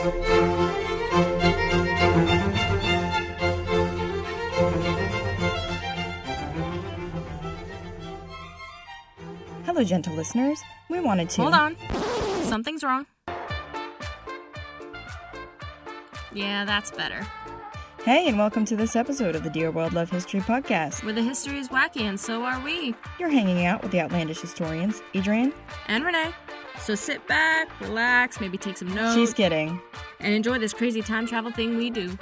Hello, gentle listeners. We wanted to. Hold on. Something's wrong. Yeah, that's better. Hey, and welcome to this episode of the Dear World Love History Podcast. Where the history is wacky, and so are we. You're hanging out with the outlandish historians, Adrian. And Renee. So sit back, relax, maybe take some notes. She's kidding. And enjoy this crazy time travel thing we do.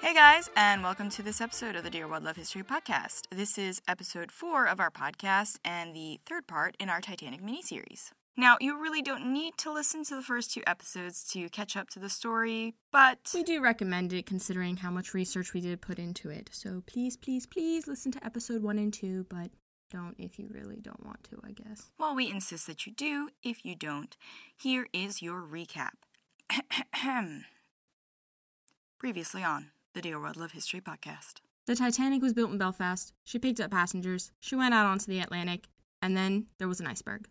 Hey guys, and welcome to this episode of the Dear World Love History Podcast. This is episode four of our podcast and the third part in our Titanic miniseries. Now, you really don't need to listen to the first two episodes to catch up to the story, but We do recommend it considering how much research we did put into it. So please, please, please listen to episode one and two, but don't if you really don't want to, I guess. Well, we insist that you do, if you don't, here is your recap. Previously on the Dear World Love History Podcast. The Titanic was built in Belfast. She picked up passengers. She went out onto the Atlantic, and then there was an iceberg.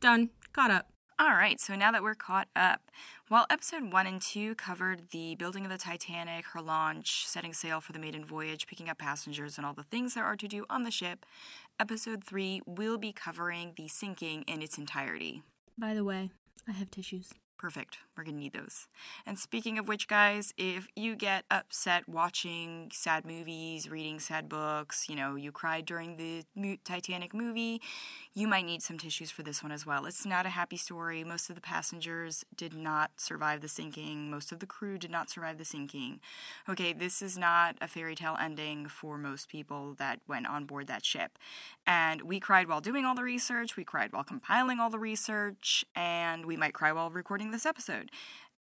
Done. Caught up. All right, so now that we're caught up, while episode one and two covered the building of the Titanic, her launch, setting sail for the maiden voyage, picking up passengers, and all the things there are to do on the ship, episode three will be covering the sinking in its entirety. By the way, I have tissues. Perfect. We're going to need those. And speaking of which, guys, if you get upset watching sad movies, reading sad books, you know, you cried during the Titanic movie, you might need some tissues for this one as well. It's not a happy story. Most of the passengers did not survive the sinking, most of the crew did not survive the sinking. Okay, this is not a fairy tale ending for most people that went on board that ship. And we cried while doing all the research, we cried while compiling all the research, and we might cry while recording this episode.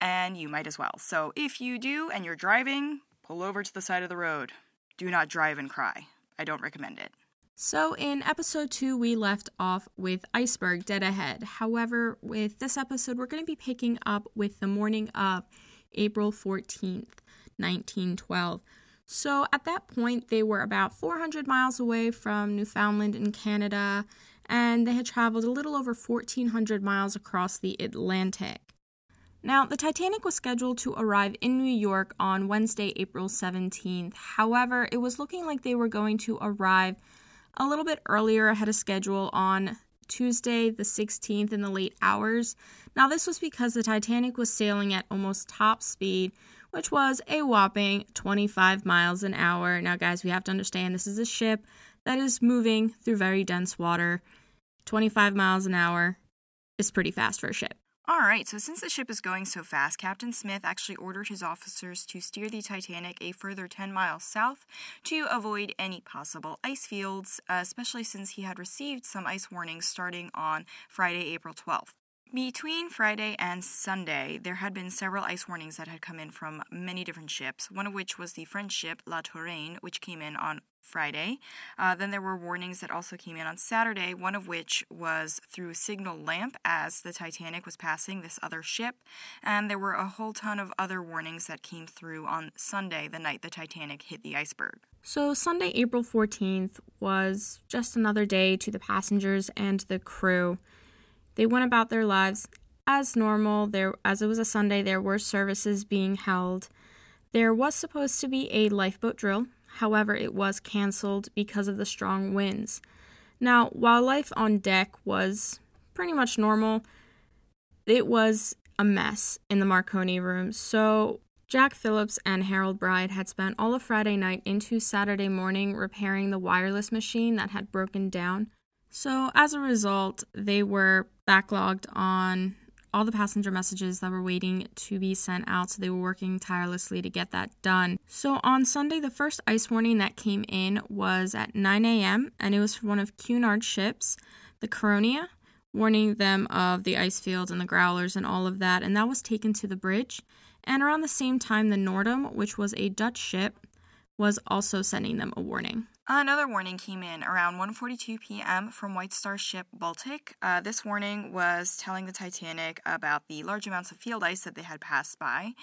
And you might as well. So if you do and you're driving, pull over to the side of the road. Do not drive and cry. I don't recommend it. So, in episode two, we left off with Iceberg dead ahead. However, with this episode, we're going to be picking up with the morning of April 14th, 1912. So, at that point, they were about 400 miles away from Newfoundland in Canada, and they had traveled a little over 1,400 miles across the Atlantic. Now, the Titanic was scheduled to arrive in New York on Wednesday, April 17th. However, it was looking like they were going to arrive a little bit earlier ahead of schedule on Tuesday, the 16th, in the late hours. Now, this was because the Titanic was sailing at almost top speed, which was a whopping 25 miles an hour. Now, guys, we have to understand this is a ship that is moving through very dense water. 25 miles an hour is pretty fast for a ship. All right, so since the ship is going so fast, Captain Smith actually ordered his officers to steer the Titanic a further 10 miles south to avoid any possible ice fields, especially since he had received some ice warnings starting on Friday, April 12th. Between Friday and Sunday, there had been several ice warnings that had come in from many different ships, one of which was the French ship La Touraine, which came in on Friday. Uh, then there were warnings that also came in on Saturday, one of which was through a signal lamp as the Titanic was passing this other ship. And there were a whole ton of other warnings that came through on Sunday, the night the Titanic hit the iceberg. So, Sunday, April 14th was just another day to the passengers and the crew. They went about their lives as normal. There, as it was a Sunday, there were services being held. There was supposed to be a lifeboat drill, however, it was canceled because of the strong winds. Now, while life on deck was pretty much normal, it was a mess in the Marconi room. So, Jack Phillips and Harold Bride had spent all of Friday night into Saturday morning repairing the wireless machine that had broken down. So, as a result, they were backlogged on all the passenger messages that were waiting to be sent out, so they were working tirelessly to get that done. So, on Sunday, the first ice warning that came in was at 9 a.m., and it was for one of Cunard's ships, the Caronia, warning them of the ice fields and the growlers and all of that, and that was taken to the bridge. And around the same time, the Noordam, which was a Dutch ship, was also sending them a warning. Another warning came in around 1:42 p.m. from White Star ship Baltic. Uh, this warning was telling the Titanic about the large amounts of field ice that they had passed by.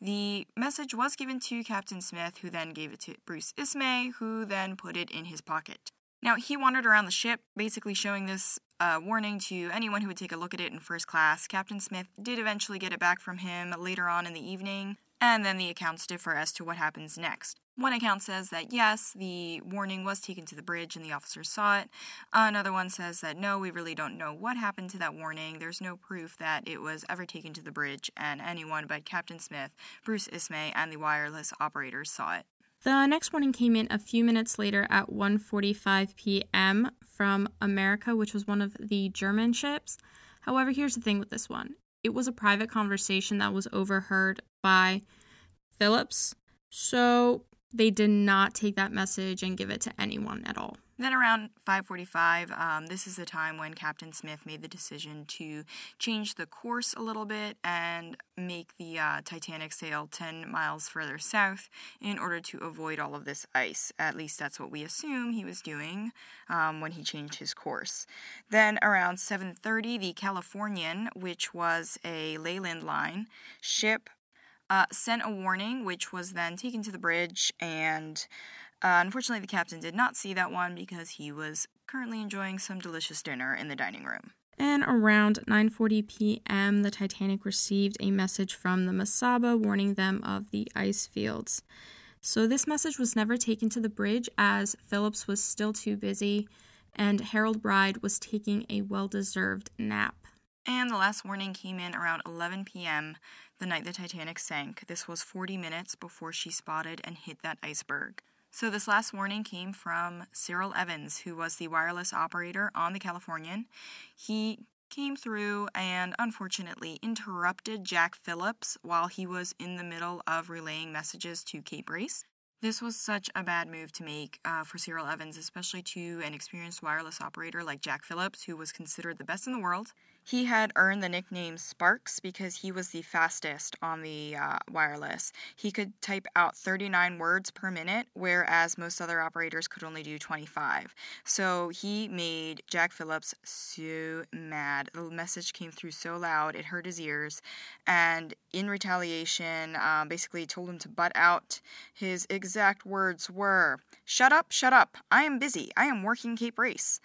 The message was given to Captain Smith, who then gave it to Bruce Ismay, who then put it in his pocket. Now, he wandered around the ship, basically showing this uh, warning to anyone who would take a look at it in first class. Captain Smith did eventually get it back from him later on in the evening, and then the accounts differ as to what happens next. One account says that yes, the warning was taken to the bridge and the officers saw it. Another one says that no, we really don't know what happened to that warning. There's no proof that it was ever taken to the bridge, and anyone but Captain Smith, Bruce Ismay, and the wireless operators saw it. The next warning came in a few minutes later at 1:45 p.m. from America, which was one of the German ships. However, here's the thing with this one. It was a private conversation that was overheard by Phillips. So they did not take that message and give it to anyone at all. Then around 5:45, um, this is the time when Captain Smith made the decision to change the course a little bit and make the uh, Titanic sail 10 miles further south in order to avoid all of this ice. At least that's what we assume he was doing um, when he changed his course. Then around 7:30, the Californian, which was a Leyland line ship, uh, sent a warning, which was then taken to the bridge and uh, unfortunately, the captain did not see that one because he was currently enjoying some delicious dinner in the dining room. And around 9:40 p.m., the Titanic received a message from the Mesaba warning them of the ice fields. So this message was never taken to the bridge as Phillips was still too busy and Harold Bride was taking a well-deserved nap. And the last warning came in around 11 p.m. the night the Titanic sank. This was 40 minutes before she spotted and hit that iceberg. So, this last warning came from Cyril Evans, who was the wireless operator on the Californian. He came through and unfortunately interrupted Jack Phillips while he was in the middle of relaying messages to Cape Race. This was such a bad move to make uh, for Cyril Evans, especially to an experienced wireless operator like Jack Phillips, who was considered the best in the world. He had earned the nickname Sparks because he was the fastest on the uh, wireless. He could type out 39 words per minute, whereas most other operators could only do 25. So he made Jack Phillips so mad. The message came through so loud, it hurt his ears. And in retaliation, um, basically told him to butt out. His exact words were Shut up, shut up. I am busy. I am working Cape Race.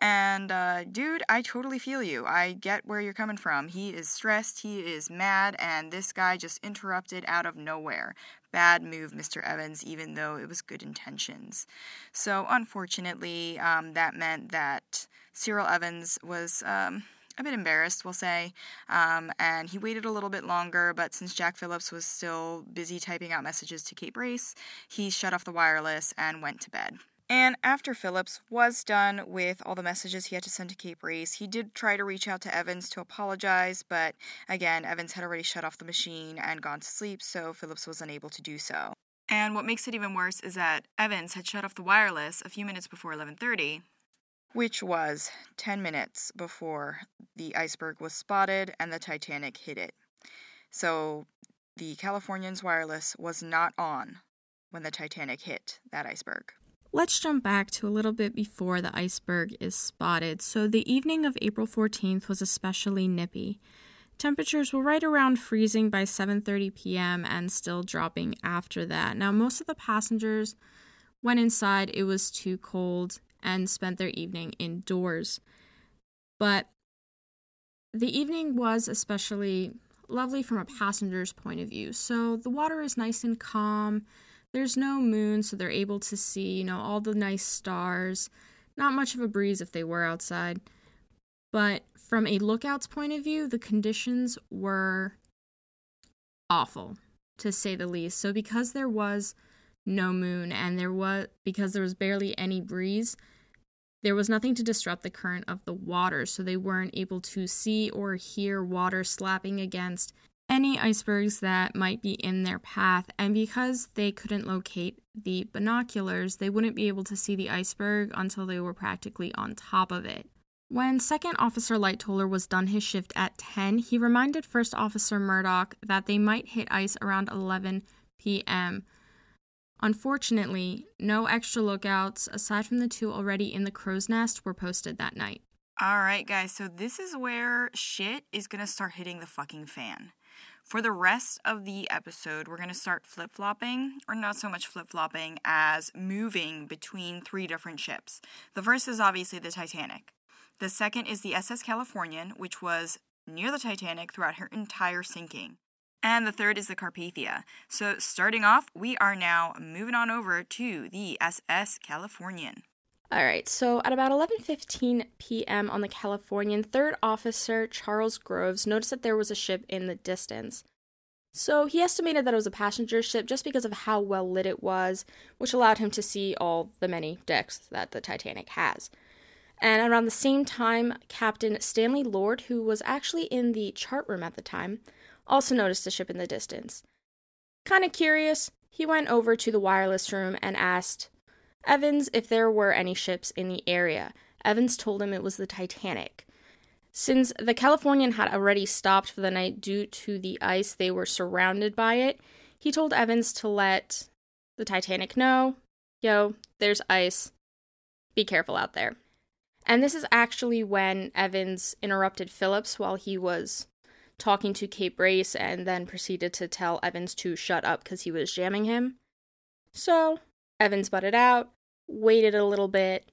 And uh, dude, I totally feel you. I get where you're coming from. He is stressed, he is mad, and this guy just interrupted out of nowhere. Bad move, Mr. Evans, even though it was good intentions. So, unfortunately, um, that meant that Cyril Evans was. Um, a bit embarrassed, we'll say, um, and he waited a little bit longer. But since Jack Phillips was still busy typing out messages to Cape Race, he shut off the wireless and went to bed. And after Phillips was done with all the messages he had to send to Cape Race, he did try to reach out to Evans to apologize, but again, Evans had already shut off the machine and gone to sleep, so Phillips was unable to do so. And what makes it even worse is that Evans had shut off the wireless a few minutes before 11:30, which was 10 minutes before the iceberg was spotted and the Titanic hit it. So the Californian's wireless was not on when the Titanic hit that iceberg. Let's jump back to a little bit before the iceberg is spotted. So, the evening of April 14th was especially nippy. Temperatures were right around freezing by 7:30 p.m. and still dropping after that. Now, most of the passengers went inside. It was too cold and spent their evening indoors. But the evening was especially lovely from a passenger's point of view. So, the water is nice and calm there's no moon, so they're able to see, you know, all the nice stars. Not much of a breeze if they were outside. But from a lookout's point of view, the conditions were awful, to say the least. So because there was no moon and there was because there was barely any breeze, there was nothing to disrupt the current of the water, so they weren't able to see or hear water slapping against any icebergs that might be in their path, and because they couldn't locate the binoculars, they wouldn't be able to see the iceberg until they were practically on top of it. When Second Officer Lightoller was done his shift at 10, he reminded First Officer Murdoch that they might hit ice around 11 p.m. Unfortunately, no extra lookouts, aside from the two already in the crow's nest, were posted that night. All right, guys, so this is where shit is gonna start hitting the fucking fan. For the rest of the episode, we're going to start flip flopping, or not so much flip flopping as moving between three different ships. The first is obviously the Titanic. The second is the SS Californian, which was near the Titanic throughout her entire sinking. And the third is the Carpathia. So, starting off, we are now moving on over to the SS Californian. All right, so at about 11:15 p.m. on the Californian, third officer Charles Groves noticed that there was a ship in the distance. So he estimated that it was a passenger ship just because of how well lit it was, which allowed him to see all the many decks that the Titanic has. And around the same time, Captain Stanley Lord, who was actually in the chart room at the time, also noticed the ship in the distance. Kind of curious, he went over to the wireless room and asked, Evans if there were any ships in the area. Evans told him it was the Titanic. Since the Californian had already stopped for the night due to the ice, they were surrounded by it. He told Evans to let the Titanic know, yo, there's ice. Be careful out there. And this is actually when Evans interrupted Phillips while he was talking to Cape Race and then proceeded to tell Evans to shut up because he was jamming him. So Evans butted out, waited a little bit,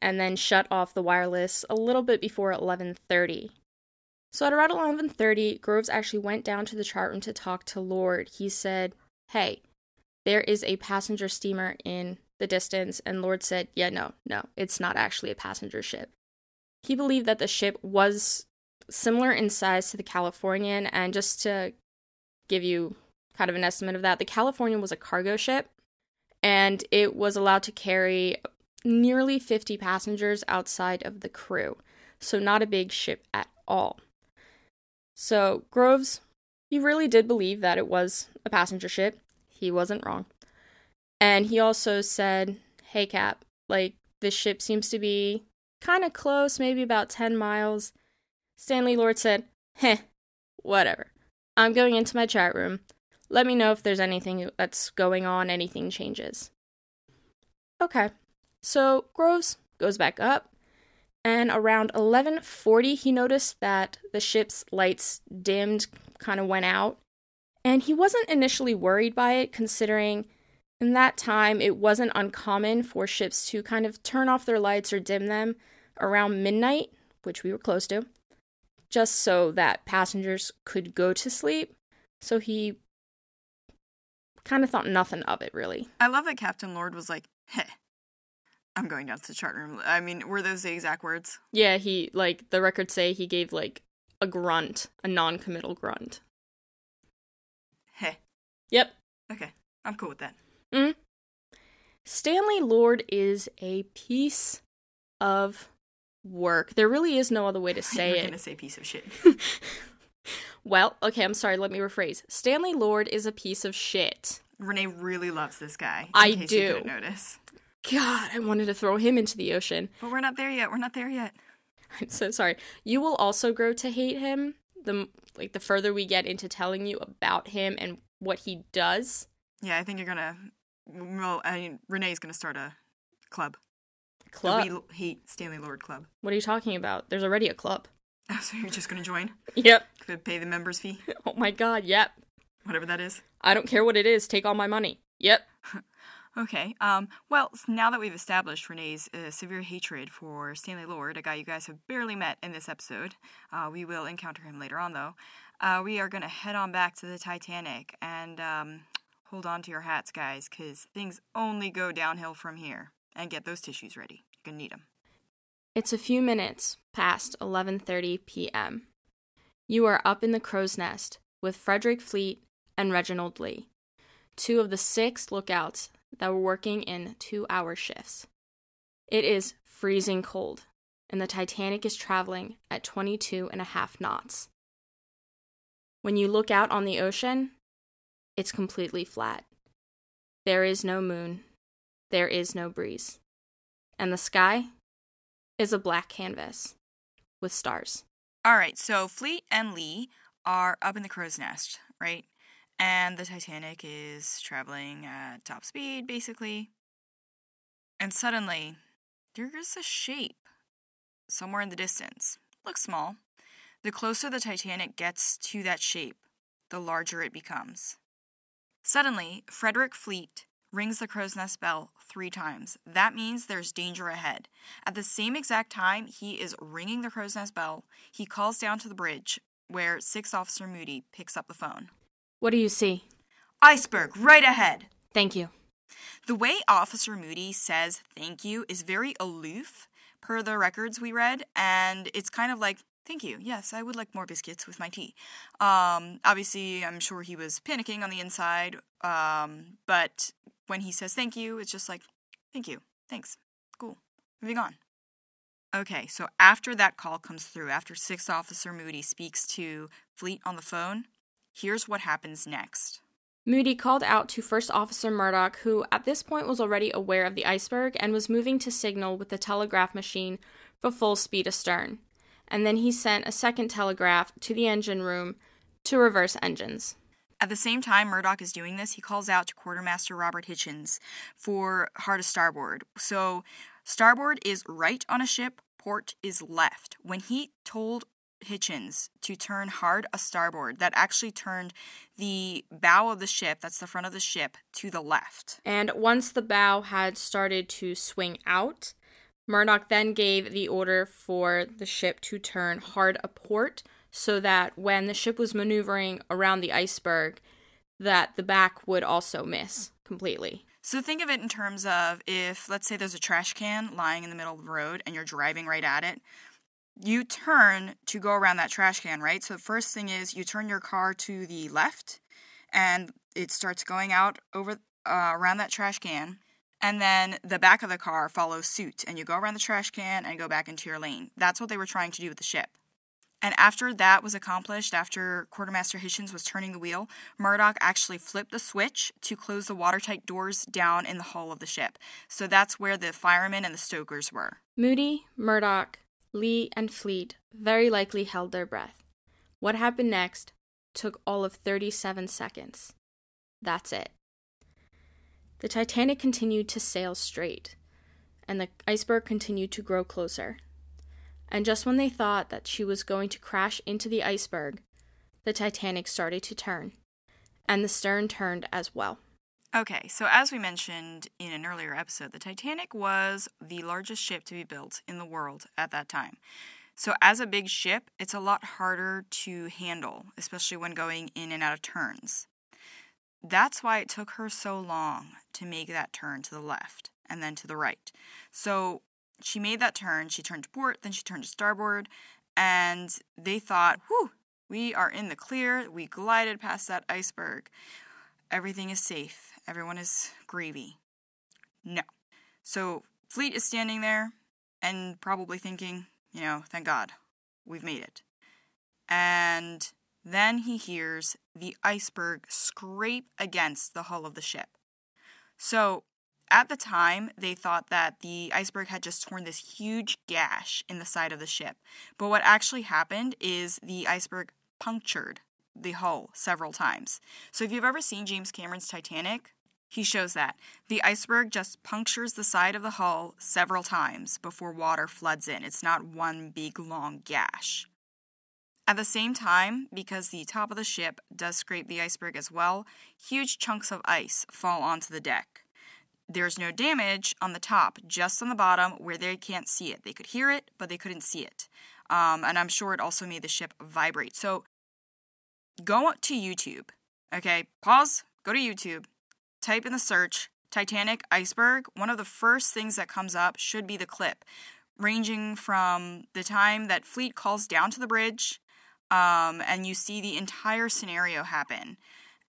and then shut off the wireless a little bit before 11:30. So at around 11:30, Groves actually went down to the chart room to talk to Lord. He said, "Hey, there is a passenger steamer in the distance." And Lord said, "Yeah, no, no, it's not actually a passenger ship." He believed that the ship was similar in size to the Californian, and just to give you kind of an estimate of that, the Californian was a cargo ship and it was allowed to carry nearly 50 passengers outside of the crew. So, not a big ship at all. So, Groves, he really did believe that it was a passenger ship. He wasn't wrong. And he also said, Hey, Cap, like, this ship seems to be kind of close, maybe about 10 miles. Stanley Lord said, Heh, whatever. I'm going into my chat room. Let me know if there's anything that's going on, anything changes. Okay. So Groves goes back up and around 11:40 he noticed that the ship's lights dimmed, kind of went out. And he wasn't initially worried by it considering in that time it wasn't uncommon for ships to kind of turn off their lights or dim them around midnight, which we were close to, just so that passengers could go to sleep. So he kind of thought nothing of it really. I love that Captain Lord was like, "Heh, I'm going down to the chart room." I mean, were those the exact words? Yeah, he like the records say he gave like a grunt, a non-committal grunt. Heh. Yep. Okay, I'm cool with that. Mm. Stanley Lord is a piece of work. There really is no other way to say You're it. gonna say piece of shit. Well, okay, I'm sorry, let me rephrase. Stanley Lord is a piece of shit. Renee really loves this guy. In I case You do. didn't notice, God, I wanted to throw him into the ocean. but we're not there yet. We're not there yet. I'm so sorry. You will also grow to hate him the like the further we get into telling you about him and what he does. Yeah, I think you're gonna. Well, I mean, Renee's gonna start a club. Club. The We Hate Stanley Lord Club. What are you talking about? There's already a club. Oh, so you're just gonna join? Yep. Could pay the members fee, Oh my god, yep. whatever that is. I don't care what it is. Take all my money. Yep. Okay. Um. Well, now that we've established Renee's uh, severe hatred for Stanley Lord, a guy you guys have barely met in this episode, uh, we will encounter him later on, though. Uh, we are gonna head on back to the Titanic and um, hold on to your hats, guys, because things only go downhill from here. And get those tissues ready. You're gonna need them. It's a few minutes past 11:30 p.m. You are up in the crow's nest with Frederick Fleet and Reginald Lee, two of the six lookouts that were working in 2-hour shifts. It is freezing cold, and the Titanic is traveling at 22 and a half knots. When you look out on the ocean, it's completely flat. There is no moon. There is no breeze. And the sky is a black canvas with stars. All right, so Fleet and Lee are up in the crow's nest, right? And the Titanic is traveling at top speed, basically. And suddenly, there's a shape somewhere in the distance. Looks small. The closer the Titanic gets to that shape, the larger it becomes. Suddenly, Frederick Fleet rings the crow's nest bell three times. That means there's danger ahead. At the same exact time he is ringing the crow's nest bell, he calls down to the bridge where Six Officer Moody picks up the phone. What do you see? Iceberg, right ahead. Thank you. The way Officer Moody says thank you is very aloof, per the records we read, and it's kind of like, thank you, yes, I would like more biscuits with my tea. Um, obviously, I'm sure he was panicking on the inside, um, but when he says thank you, it's just like, thank you, thanks, cool, moving on. Okay, so after that call comes through, after Sixth Officer Moody speaks to Fleet on the phone, here's what happens next. Moody called out to First Officer Murdoch, who at this point was already aware of the iceberg and was moving to signal with the telegraph machine for full speed astern. And then he sent a second telegraph to the engine room to reverse engines. At the same time Murdoch is doing this, he calls out to Quartermaster Robert Hichens for hard to starboard. So starboard is right on a ship, port is left. When he told Hichens to turn hard a starboard, that actually turned the bow of the ship, that's the front of the ship, to the left. And once the bow had started to swing out, Murdoch then gave the order for the ship to turn hard a port so that when the ship was maneuvering around the iceberg, that the back would also miss completely. So think of it in terms of if, let's say, there's a trash can lying in the middle of the road and you're driving right at it, you turn to go around that trash can, right? So the first thing is you turn your car to the left and it starts going out over uh, around that trash can. And then the back of the car follows suit and you go around the trash can and go back into your lane. That's what they were trying to do with the ship. And after that was accomplished, after Quartermaster Hichens was turning the wheel, Murdoch actually flipped the switch to close the watertight doors down in the hull of the ship. So that's where the firemen and the stokers were. Moody, Murdoch, Lee, and Fleet very likely held their breath. What happened next took all of 37 seconds. That's it. The Titanic continued to sail straight, and the iceberg continued to grow closer. And just when they thought that she was going to crash into the iceberg, the Titanic started to turn, and the stern turned as well. Okay, so as we mentioned in an earlier episode, the Titanic was the largest ship to be built in the world at that time. So, as a big ship, it's a lot harder to handle, especially when going in and out of turns. That's why it took her so long to make that turn to the left and then to the right. So, she made that turn, she turned to port, then she turned to starboard, and they thought, whew, we are in the clear. We glided past that iceberg. Everything is safe. Everyone is gravy. No. So Fleet is standing there and probably thinking, you know, thank God, we've made it. And then he hears the iceberg scrape against the hull of the ship. So at the time, they thought that the iceberg had just torn this huge gash in the side of the ship. But what actually happened is the iceberg punctured the hull several times. So if you've ever seen James Cameron's Titanic, he shows that. The iceberg just punctures the side of the hull several times before water floods in. It's not one big long gash. At the same time, because the top of the ship does scrape the iceberg as well, huge chunks of ice fall onto the deck. There's no damage on the top, just on the bottom where they can't see it. They could hear it, but they couldn't see it. Um, and I'm sure it also made the ship vibrate. So go to YouTube. Okay, pause, go to YouTube, type in the search Titanic iceberg. One of the first things that comes up should be the clip, ranging from the time that Fleet calls down to the bridge, um, and you see the entire scenario happen.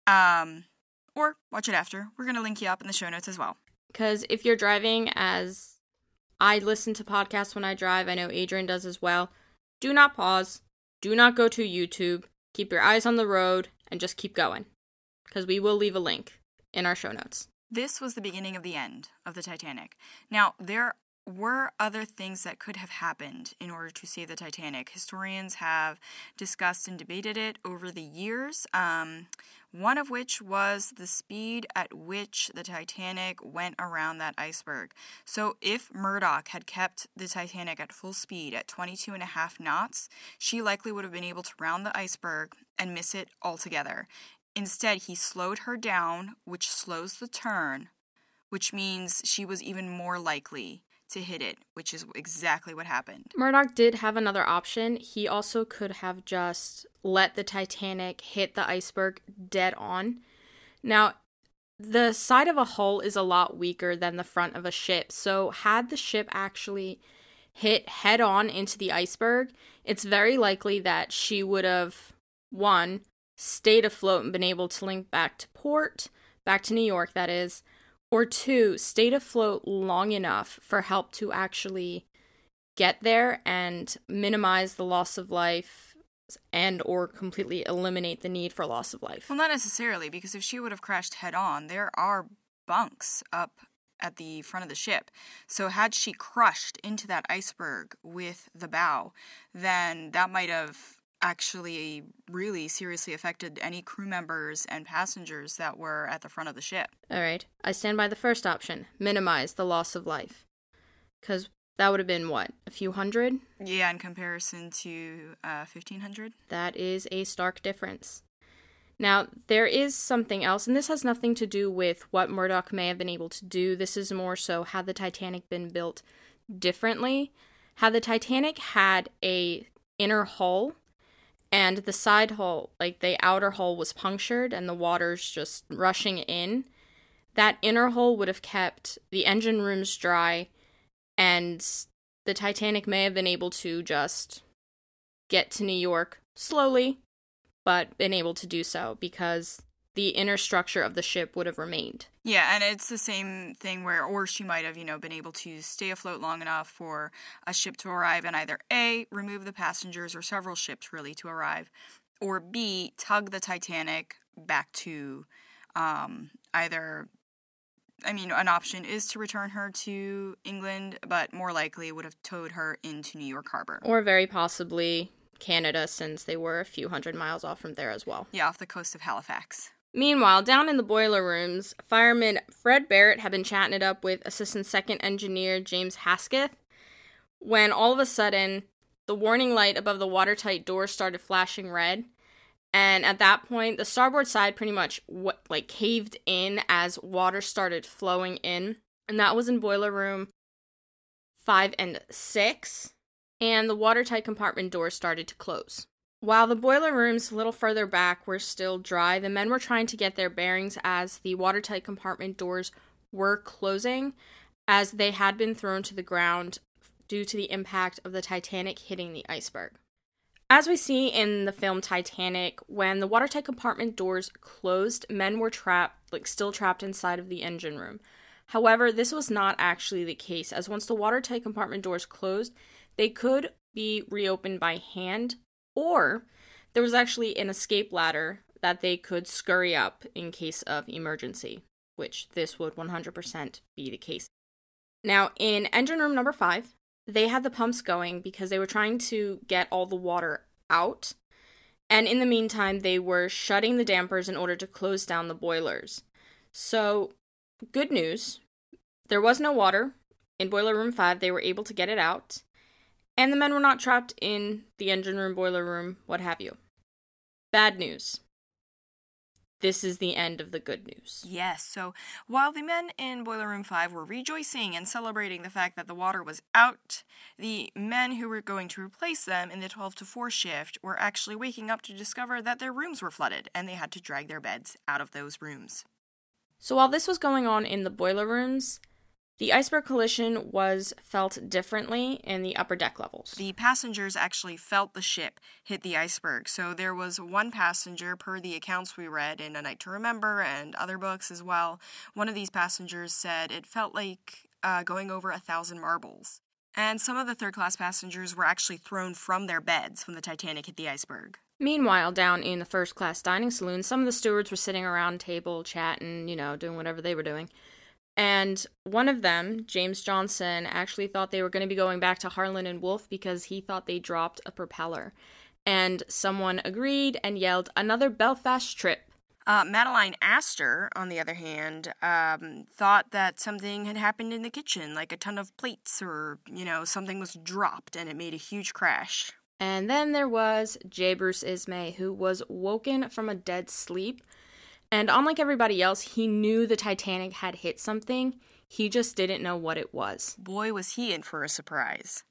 Um, or watch it after. We're going to link you up in the show notes as well. Because if you're driving, as I listen to podcasts when I drive, I know Adrian does as well, do not pause. Do not go to YouTube. Keep your eyes on the road and just keep going. Because we will leave a link in our show notes. This was the beginning of the end of the Titanic. Now, there were other things that could have happened in order to save the Titanic. Historians have discussed and debated it over the years. Um, one of which was the speed at which the Titanic went around that iceberg. So, if Murdoch had kept the Titanic at full speed at 22 and a half knots, she likely would have been able to round the iceberg and miss it altogether. Instead, he slowed her down, which slows the turn, which means she was even more likely to hit it, which is exactly what happened. Murdoch did have another option. He also could have just let the Titanic hit the iceberg dead on. Now, the side of a hull is a lot weaker than the front of a ship. So, had the ship actually hit head on into the iceberg, it's very likely that she would have, one, stayed afloat and been able to link back to port, back to New York, that is, or two, stayed afloat long enough for help to actually get there and minimize the loss of life and or completely eliminate the need for loss of life. Well, not necessarily, because if she would have crashed head on, there are bunks up at the front of the ship. So had she crushed into that iceberg with the bow, then that might have actually really seriously affected any crew members and passengers that were at the front of the ship. All right. I stand by the first option minimize the loss of life. Because that would have been what? A few hundred? Yeah, in comparison to uh, 1500? That is a stark difference. Now, there is something else, and this has nothing to do with what Murdoch may have been able to do. This is more so had the Titanic been built differently. Had the Titanic had a inner hull and the side hull, like the outer hull, was punctured and the water's just rushing in. That inner hull would have kept the engine rooms dry, and the Titanic may have been able to just get to New York slowly, but been able to do so because the inner structure of the ship would have remained. Yeah, and it's the same thing where, or she might have, you know, been able to stay afloat long enough for a ship to arrive and either A, remove the passengers or several ships really to arrive, or B, tug the Titanic back to um, either. I mean, an option is to return her to England, but more likely would have towed her into New York Harbor. Or very possibly Canada, since they were a few hundred miles off from there as well. Yeah, off the coast of Halifax. Meanwhile, down in the boiler rooms, fireman Fred Barrett had been chatting it up with Assistant Second Engineer James Hesketh when all of a sudden the warning light above the watertight door started flashing red. And at that point, the starboard side pretty much like caved in as water started flowing in, and that was in boiler room 5 and 6, and the watertight compartment door started to close. While the boiler rooms a little further back were still dry, the men were trying to get their bearings as the watertight compartment doors were closing, as they had been thrown to the ground due to the impact of the Titanic hitting the iceberg. As we see in the film Titanic, when the watertight compartment doors closed, men were trapped, like still trapped inside of the engine room. However, this was not actually the case, as once the watertight compartment doors closed, they could be reopened by hand or there was actually an escape ladder that they could scurry up in case of emergency, which this would 100% be the case. Now, in engine room number five, they had the pumps going because they were trying to get all the water out. And in the meantime, they were shutting the dampers in order to close down the boilers. So, good news there was no water in boiler room 5. They were able to get it out and the men were not trapped in the engine room, boiler room, what have you. Bad news. This is the end of the good news. Yes, so while the men in Boiler Room 5 were rejoicing and celebrating the fact that the water was out, the men who were going to replace them in the 12 to 4 shift were actually waking up to discover that their rooms were flooded and they had to drag their beds out of those rooms. So while this was going on in the boiler rooms, the iceberg collision was felt differently in the upper deck levels. The passengers actually felt the ship hit the iceberg. So there was one passenger, per the accounts we read in A Night to Remember and other books as well. One of these passengers said it felt like uh, going over a thousand marbles. And some of the third class passengers were actually thrown from their beds when the Titanic hit the iceberg. Meanwhile, down in the first class dining saloon, some of the stewards were sitting around table chatting, you know, doing whatever they were doing And one of them, James Johnson, actually thought they were going to be going back to Harland and Wolff because he thought they dropped a propeller. And someone agreed and yelled, Another Belfast trip. Uh, Madeleine Astor, on the other hand, um, thought that something had happened in the kitchen, like a ton of plates or, you know, something was dropped and it made a huge crash. And then there was J. Bruce Ismay, who was woken from a dead sleep. And unlike everybody else, he knew the Titanic had hit something. He just didn't know what it was. Boy, was he in for a surprise.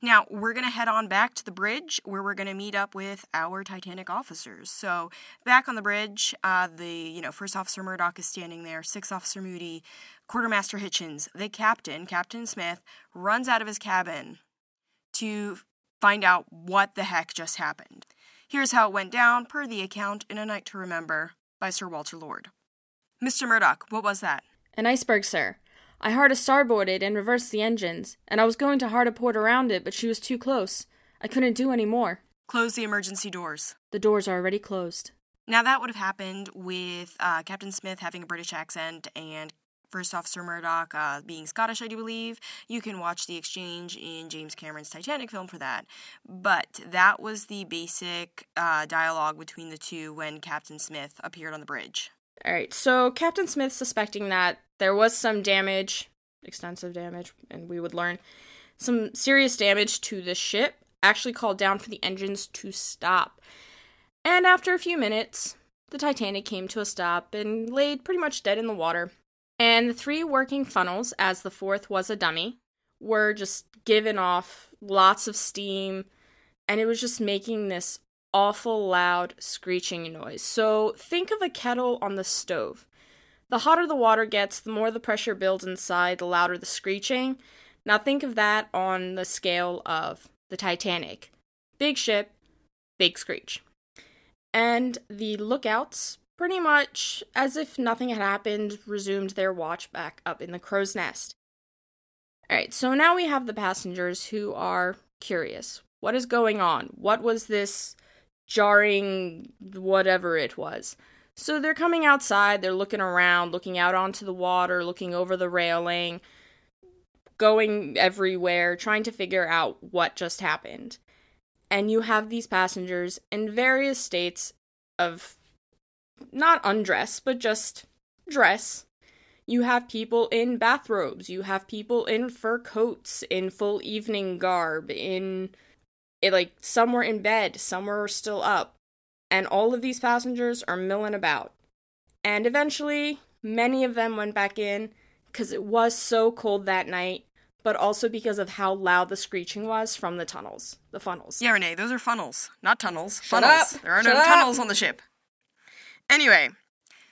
Now, we're going to head on back to the bridge where we're going to meet up with our Titanic officers. So, back on the bridge, uh, the, you know, First Officer Murdoch is standing there, Sixth Officer Moody, Quartermaster Hichens, the captain, Captain Smith, runs out of his cabin to find out what the heck just happened. Here's how it went down, per the account in A Night to Remember by Sir Walter Lord. Mr. Murdoch, what was that? An iceberg, sir. I hard a starboarded and reversed the engines, and I was going to hard a port around it, but she was too close. I couldn't do any more. Close the emergency doors. The doors are already closed. Now, that would have happened with uh, Captain Smith having a British accent and First Officer Murdoch uh, being Scottish, I do believe. You can watch the exchange in James Cameron's Titanic film for that. But that was the basic uh, dialogue between the two when Captain Smith appeared on the bridge. All right, so Captain Smith suspecting that there was some damage, extensive damage, and we would learn some serious damage to the ship, actually called down for the engines to stop. And after a few minutes, the Titanic came to a stop and laid pretty much dead in the water. And the three working funnels, as the fourth was a dummy, were just giving off lots of steam, and it was just making this awful loud screeching noise. So think of a kettle on the stove. The hotter the water gets, the more the pressure builds inside, the louder the screeching. Now think of that on the scale of the Titanic. Big ship, big screech. And the lookouts pretty much as if nothing had happened, resumed their watch back up in the crow's nest. Alright, so now we have the passengers who are curious. What is going on? What was this jarring whatever it was? So they're coming outside, they're looking around, looking out onto the water, looking over the railing, going everywhere, trying to figure out what just happened. And you have these passengers in various states of not undress, but just dress. You have people in bathrobes, you have people in fur coats, in full evening garb, in it, like some were in bed, some were still up, and all of these passengers are milling about. And eventually, many of them went back in because it was so cold that night, but also because of how loud the screeching was from the tunnels, the funnels. Yeah, Renee, those are funnels, not tunnels. Shut funnels. up. There are Shut no up. tunnels on the ship. Anyway,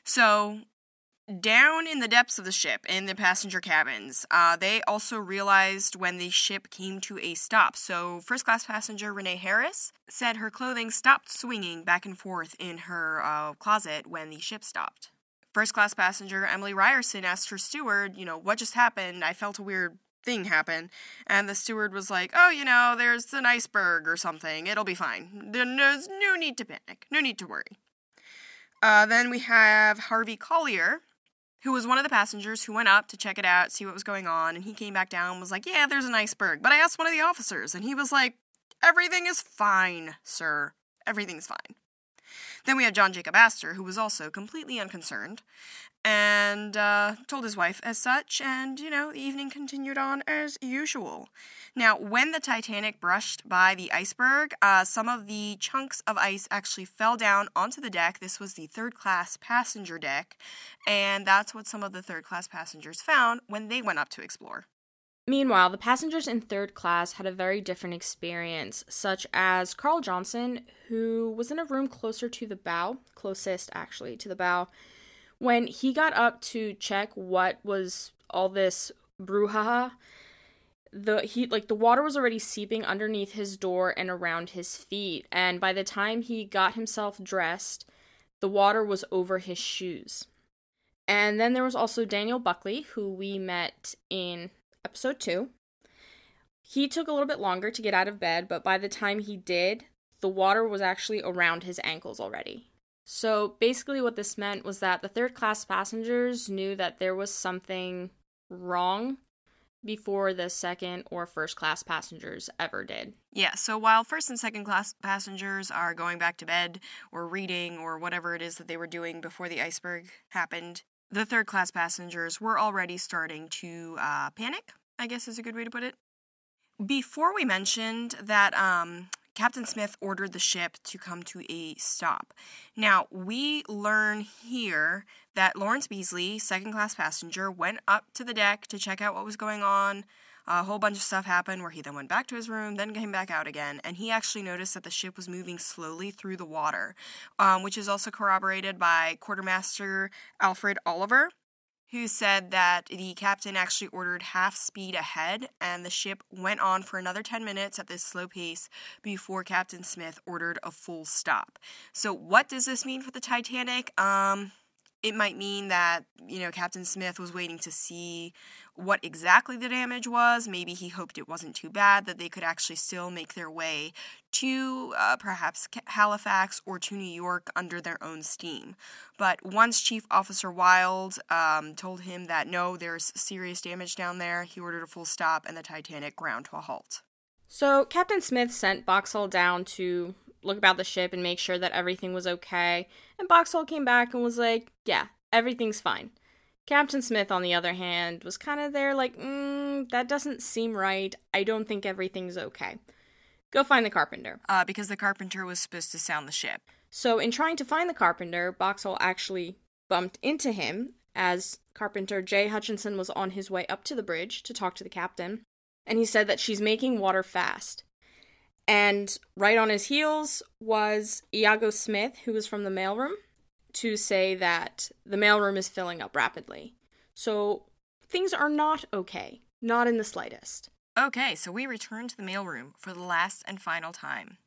so down in the depths of the ship, in the passenger cabins, uh, they also realized when the ship came to a stop. So, first class passenger Renee Harris said her clothing stopped swinging back and forth in her uh, closet when the ship stopped. First class passenger Emily Ryerson asked her steward, you know, what just happened? I felt a weird thing happen. And the steward was like, oh, you know, there's an iceberg or something. It'll be fine. There's no need to panic, no need to worry. Uh, then we have Harvey Collyer, who was one of the passengers who went up to check it out, see what was going on, and he came back down and was like, Yeah, there's an iceberg. But I asked one of the officers, and he was like, Everything is fine, sir. Everything's fine. Then we had John Jacob Astor, who was also completely unconcerned, and uh, told his wife as such, and, you know, the evening continued on as usual. Now, when the Titanic brushed by the iceberg, uh, some of the chunks of ice actually fell down onto the deck. This was the third class passenger deck, and that's what some of the third class passengers found when they went up to explore. Meanwhile, the passengers in third class had a very different experience, such as Carl Johnson, who was in a room closer to the bow, closest actually to the bow, when he got up to check what was all this brouhaha. The he like the water was already seeping underneath his door and around his feet, and by the time he got himself dressed, the water was over his shoes. And then there was also Daniel Buckley, who we met in episode two. He took a little bit longer to get out of bed, but by the time he did, the water was actually around his ankles already. So basically, what this meant was that the third class passengers knew that there was something wrong before the second or first class passengers ever did. Yeah, so while first and second class passengers are going back to bed or reading or whatever it is that they were doing before the iceberg happened, the third class passengers were already starting to uh, panic, I guess is a good way to put it. Before we mentioned that um, Captain Smith ordered the ship to come to a stop. Now, we learn here that Lawrence Beesley, second class passenger, went up to the deck to check out what was going on. A whole bunch of stuff happened where he then went back to his room, then came back out again, and he actually noticed that the ship was moving slowly through the water, um, which is also corroborated by Quartermaster Alfred Oliver, who said that the captain actually ordered half speed ahead and the ship went on for another 10 minutes at this slow pace before Captain Smith ordered a full stop. So, what does this mean for the Titanic? Um, it might mean that, you know, Captain Smith was waiting to see what exactly the damage was. Maybe he hoped it wasn't too bad, that they could actually still make their way to uh, perhaps Halifax or to New York under their own steam. But once Chief Officer Wilde um, told him that no, there's serious damage down there, he ordered a full stop and the Titanic ground to a halt. So Captain Smith sent Boxhall down to look about the ship and make sure that everything was okay. And Boxhall came back and was like, yeah, everything's fine. Captain Smith, on the other hand, was kind of there like, mm, that doesn't seem right. I don't think everything's okay. Go find the carpenter. Uh, because the carpenter was supposed to sound the ship. So, in trying to find the carpenter, Boxhall actually bumped into him as Carpenter Jay Hutchinson was on his way up to the bridge to talk to the captain. And he said that she's making water fast. And right on his heels was Iago Smith, who was from the mailroom, to say that the mailroom is filling up rapidly. So things are not okay, not in the slightest. Okay, so we return to the mailroom for the last and final time.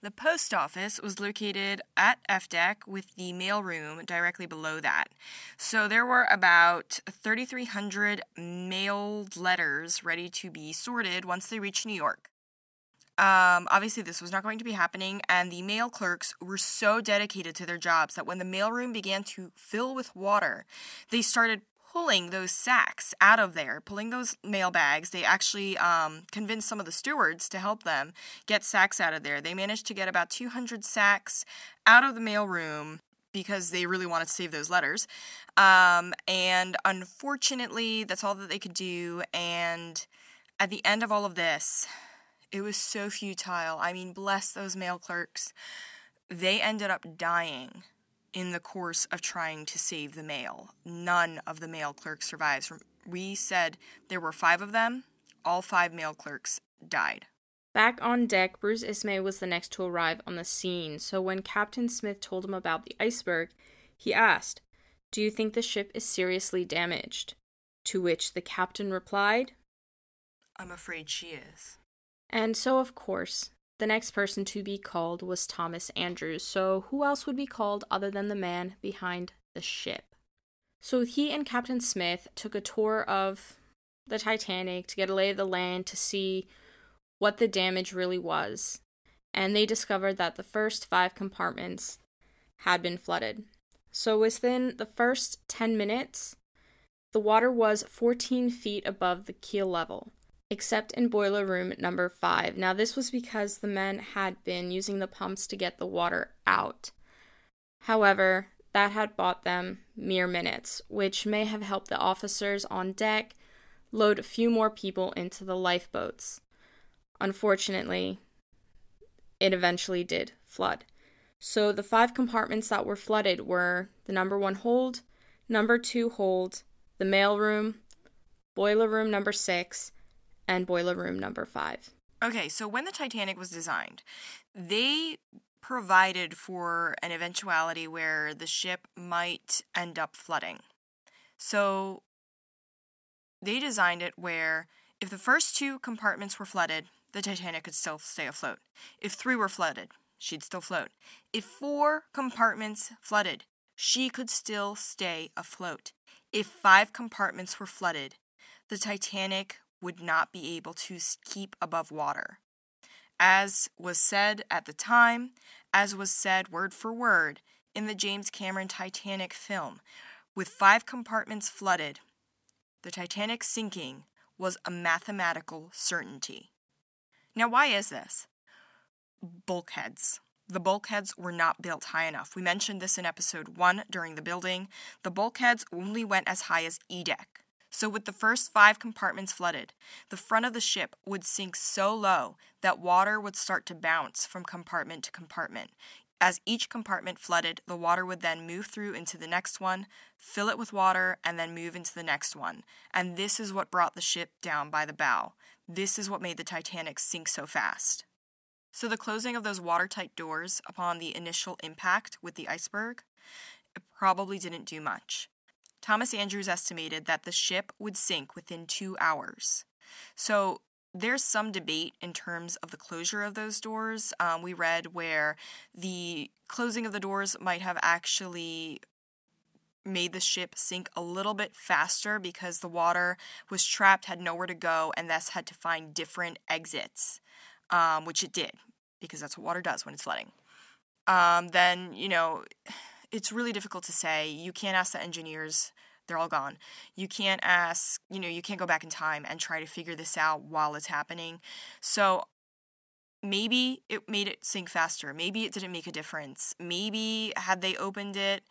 The post office was located at F deck with the mailroom directly below that. So there were about 3,300 mailed letters ready to be sorted once they reached New York. Um, obviously, this was not going to be happening, and the mail clerks were so dedicated to their jobs that when the mailroom began to fill with water, they started pulling those sacks out of there, pulling those mail bags. They actually um, convinced some of the stewards to help them get sacks out of there. They managed to get about 200 sacks out of the mailroom because they really wanted to save those letters. Um, and unfortunately, that's all that they could do. And at the end of all of this, it was so futile. I mean, bless those mail clerks. They ended up dying in the course of trying to save the mail. None of the mail clerks survives. We said there were five of them. All five mail clerks died. Back on deck, Bruce Ismay was the next to arrive on the scene, so when Captain Smith told him about the iceberg, he asked, Do you think the ship is seriously damaged? To which the captain replied, I'm afraid she is. And so, of course, the next person to be called was Thomas Andrews. So, who else would be called other than the man behind the ship? So, he and Captain Smith took a tour of the Titanic to get a lay of the land to see what the damage really was. And they discovered that the first five compartments had been flooded. So, within the first 10 minutes, the water was 14 feet above the keel level except in boiler room number five. Now, this was because the men had been using the pumps to get the water out. However, that had bought them mere minutes, which may have helped the officers on deck load a few more people into the lifeboats. Unfortunately, it eventually did flood. So the five compartments that were flooded were the number one hold, number two hold, the mail room, boiler room number six, and boiler room number five. Okay, so when the Titanic was designed, they provided for an eventuality where the ship might end up flooding. So they designed it where if the first two compartments were flooded, the Titanic could still stay afloat. If three were flooded, she'd still float. If four compartments flooded, she could still stay afloat. If five compartments were flooded, the Titanic would not be able to keep above water. As was said at the time, as was said word for word in the James Cameron Titanic film, with five compartments flooded. The Titanic sinking was a mathematical certainty. Now, why is this? Bulkheads. The bulkheads were not built high enough. We mentioned this in episode 1 during the building. The bulkheads only went as high as E deck. So, with the first five compartments flooded, the front of the ship would sink so low that water would start to bounce from compartment to compartment. As each compartment flooded, the water would then move through into the next one, fill it with water, and then move into the next one. And this is what brought the ship down by the bow. This is what made the Titanic sink so fast. So, the closing of those watertight doors upon the initial impact with the iceberg it probably didn't do much. Thomas Andrews estimated that the ship would sink within two hours. So, there's some debate in terms of the closure of those doors. Um, we read where the closing of the doors might have actually made the ship sink a little bit faster because the water was trapped, had nowhere to go, and thus had to find different exits um, which it did, because that's what water does when it's flooding, um, then, you know, it's really difficult to say. You can't ask the engineers, they're all gone. You can't ask, you know, you can't go back in time and try to figure this out while it's happening. So maybe it made it sink faster. Maybe it didn't make a difference. Maybe had they opened it,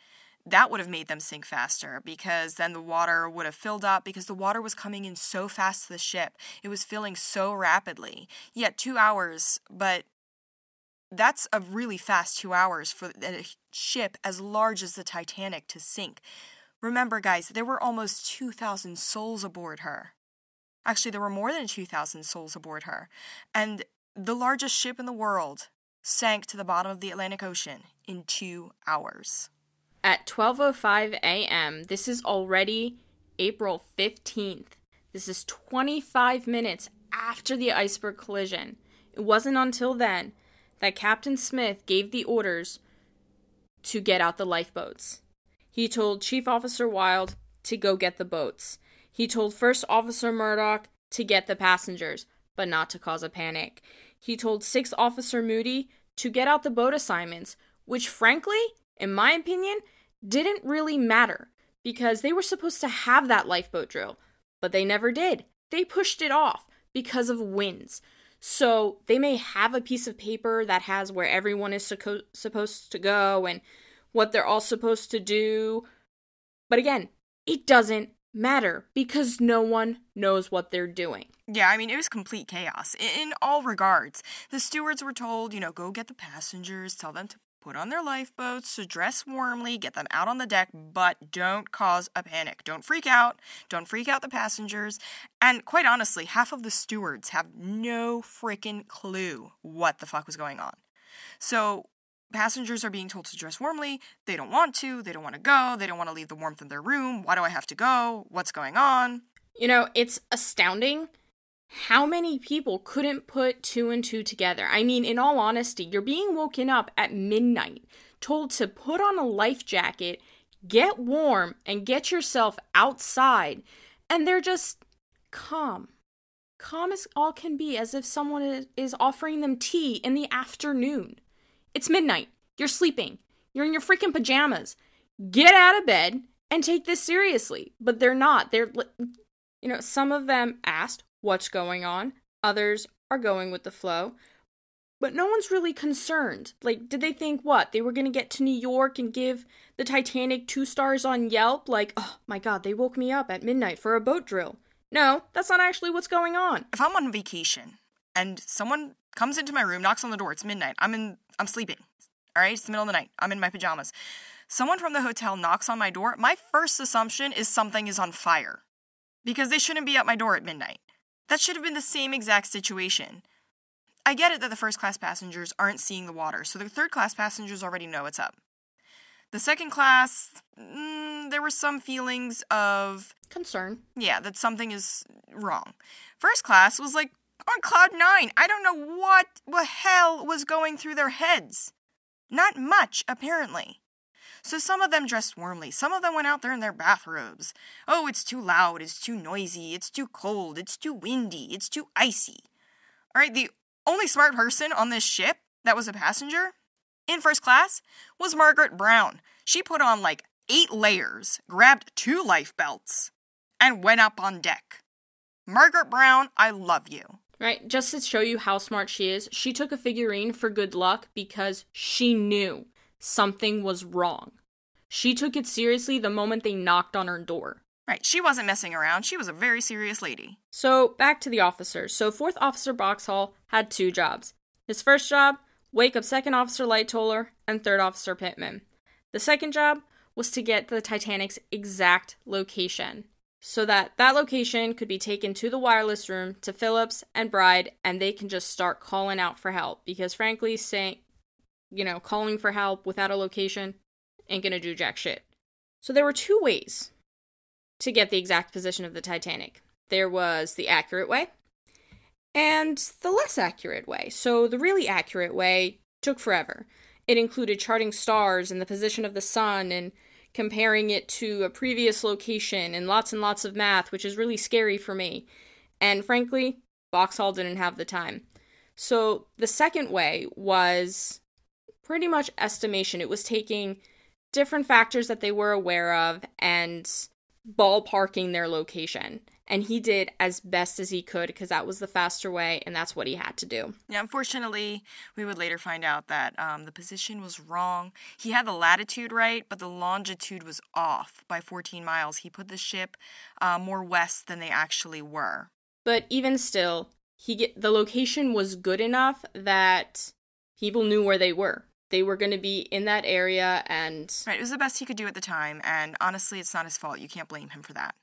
that would have made them sink faster because then the water would have filled up because the water was coming in so fast to the ship. It was filling so rapidly. Yet two hours, but that's a really fast two hours for a ship as large as the Titanic to sink. Remember, guys, there were almost 2,000 souls aboard her. Actually, there were more than 2,000 souls aboard her. And the largest ship in the world sank to the bottom of the Atlantic Ocean in two hours at 12:05 a.m. This is already April 15th. This is 25 minutes after the iceberg collision. It wasn't until then that Captain Smith gave the orders to get out the lifeboats. He told Chief Officer Wilde to go get the boats. He told First Officer Murdoch to get the passengers, but not to cause a panic. He told Sixth Officer Moody to get out the boat assignments, which frankly in my opinion, didn't really matter because they were supposed to have that lifeboat drill, but they never did. They pushed it off because of winds. So they may have a piece of paper that has where everyone is supposed to go and what they're all supposed to do. But again, it doesn't matter because no one knows what they're doing. Yeah, I mean, it was complete chaos in all regards. The stewards were told, you know, go get the passengers, tell them to put on their lifeboats dress warmly, get them out on the deck, but don't cause a panic. Don't freak out. Don't freak out the passengers. And quite honestly, half of the stewards have no freaking clue what the fuck was going on. So, passengers are being told to dress warmly. They don't want to. They don't want to go. They don't want to leave the warmth of their room. Why do I have to go? What's going on? You know, it's astounding how many people couldn't put two and two together? I mean, in all honesty, you're being woken up at midnight, told to put on a life jacket, get warm, and get yourself outside, and they're just calm. Calm as all can be, as if someone is offering them tea in the afternoon. It's midnight. You're sleeping. You're in your freaking pajamas. Get out of bed and take this seriously. But they're not. They're, you know, some of them asked, what's going on, others are going with the flow. But no one's really concerned. Like, did they think what? They were gonna get to New York and give the Titanic two stars on Yelp? Like, oh my god, they woke me up at midnight for a boat drill. No, that's not actually what's going on. If I'm on vacation and someone comes into my room, knocks on the door, it's midnight, I'm in, I'm sleeping. All right, it's the middle of the night, I'm in my pajamas. Someone from the hotel knocks on my door, my first assumption is something is on fire because they shouldn't be at my door at midnight. That should have been the same exact situation. I get it that the first class passengers aren't seeing the water, so the third class passengers already know what's up. The second class, mm, there were some feelings of concern. Yeah, that something is wrong. First class was like on cloud nine. I don't know what the hell was going through their heads. Not much, apparently. So some of them dressed warmly, some of them went out there in their bathrobes. Oh, it's too loud, it's too noisy, it's too cold, it's too windy, it's too icy. All right, the only smart person on this ship that was a passenger, In first class was Margaret Brown. She put on like eight layers, grabbed two life belts, and went up on deck. Margaret Brown, I love you. Right, just to show you how smart she is, she took a figurine for good luck because she knew something was wrong. She took it seriously the moment they knocked on her door. Right, she wasn't messing around. She was a very serious lady. So, back to the officers. So, fourth officer Boxhall had two jobs. His first job, wake up second officer Lightoller and third officer Pitman. The second job was to get the Titanic's exact location so that that location could be taken to the wireless room to Phillips and Bride and they can just start calling out for help because frankly saying you know calling for help without a location ain't to do jack shit. So there were two ways to get the exact position of the Titanic. There was the accurate way and the less accurate way. So the really accurate way took forever. It included charting stars and the position of the sun and comparing it to a previous location and lots and lots of math, which is really scary for me. And frankly, Boxhall didn't have the time. So the second way was pretty much estimation. It was taking different factors that they were aware of and ballparking their location and he did as best as he could because that was the faster way and that's what he had to do. Yeah, unfortunately, we would later find out that um, the position was wrong. He had the latitude right, but the longitude was off by 14 miles. He put the ship uh, more west than they actually were. But even still, he get the location was good enough that people knew where they were. They were going to be in that area and Right, it was the best he could do at the time and honestly, it's not his fault. You can't blame him for that.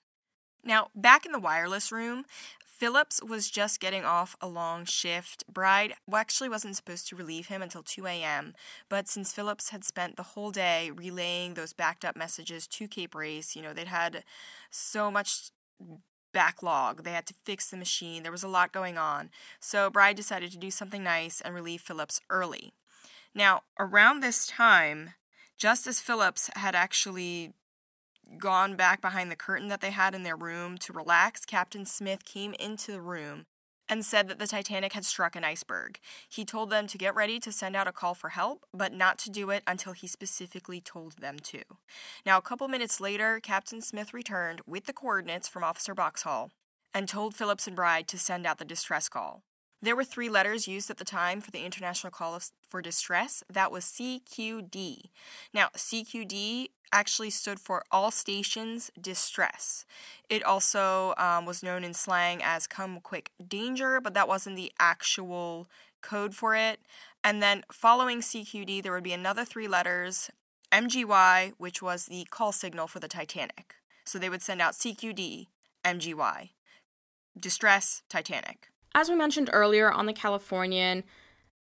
Now, back in the wireless room, Phillips was just getting off a long shift. Bride actually wasn't supposed to relieve him until 2 a.m., but since Phillips had spent the whole day relaying those backed up messages to Cape Race, you know, they'd had so much backlog. They had to fix the machine. There was a lot going on. So Bride decided to do something nice and relieve Phillips early. Now, around this time, just as Phillips had actually gone back behind the curtain that they had in their room to relax, Captain Smith came into the room and said that the Titanic had struck an iceberg. He told them to get ready to send out a call for help, but not to do it until he specifically told them to. Now, a couple minutes later, Captain Smith returned with the coordinates from Officer Boxhall and told Phillips and Bride to send out the distress call. There were three letters used at the time for the International Call for Distress. That was CQD. Now, CQD actually stood for All Stations Distress. It also um, was known in slang as Come Quick Danger, but that wasn't the actual code for it. And then following CQD, there would be another three letters MGY, which was the call signal for the Titanic. So they would send out CQD, MGY, Distress, Titanic. As we mentioned earlier on the Californian,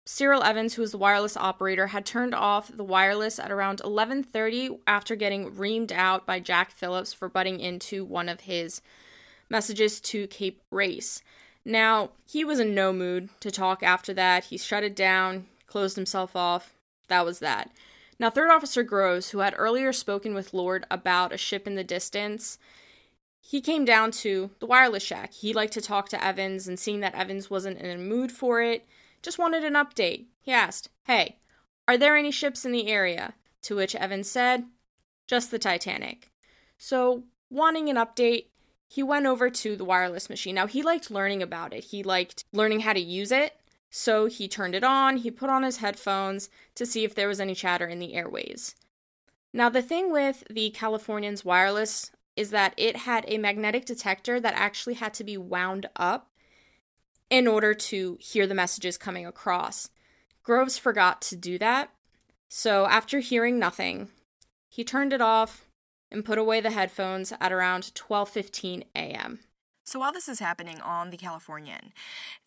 Cyril Evans, who was the wireless operator, had turned off the wireless at around 11:30 after getting reamed out by Jack Phillips for butting into one of his messages to Cape Race. Now, he was in no mood to talk after that. He shut it down, closed himself off. That was that. Now, Third Officer Groves, who had earlier spoken with Lord about a ship in the distance, he came down to the wireless shack. He liked to talk to Evans, and seeing that Evans wasn't in a mood for it, just wanted an update. He asked, Hey, are there any ships in the area? To which Evans said, Just the Titanic. So, wanting an update, he went over to the wireless machine. Now, he liked learning about it, he liked learning how to use it. So, he turned it on, he put on his headphones to see if there was any chatter in the airways. Now, the thing with the Californian's wireless is that it had a magnetic detector that actually had to be wound up in order to hear the messages coming across. Groves forgot to do that. So after hearing nothing, he turned it off and put away the headphones at around 12:15 a.m. So while this is happening on the Californian,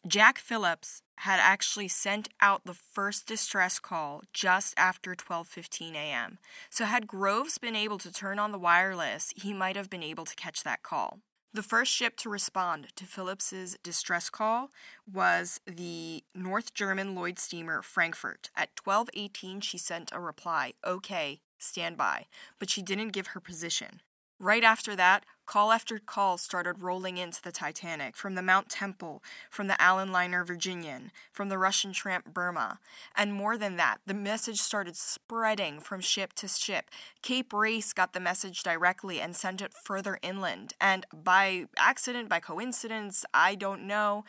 Jack Phillips had actually sent out the first distress call just after 12:15 a.m. So had Groves been able to turn on the wireless, he might have been able to catch that call. The first ship to respond to Phillips's distress call was the North German Lloyd steamer Frankfurt. At 12:18 she sent a reply, "Okay, stand by," but she didn't give her position. Right after that, call after call started rolling into the Titanic from the Mount Temple, from the Allen liner Virginian, from the Russian tramp Burma. And more than that, the message started spreading from ship to ship. Cape Race got the message directly and sent it further inland. And by accident, by coincidence, I don't know,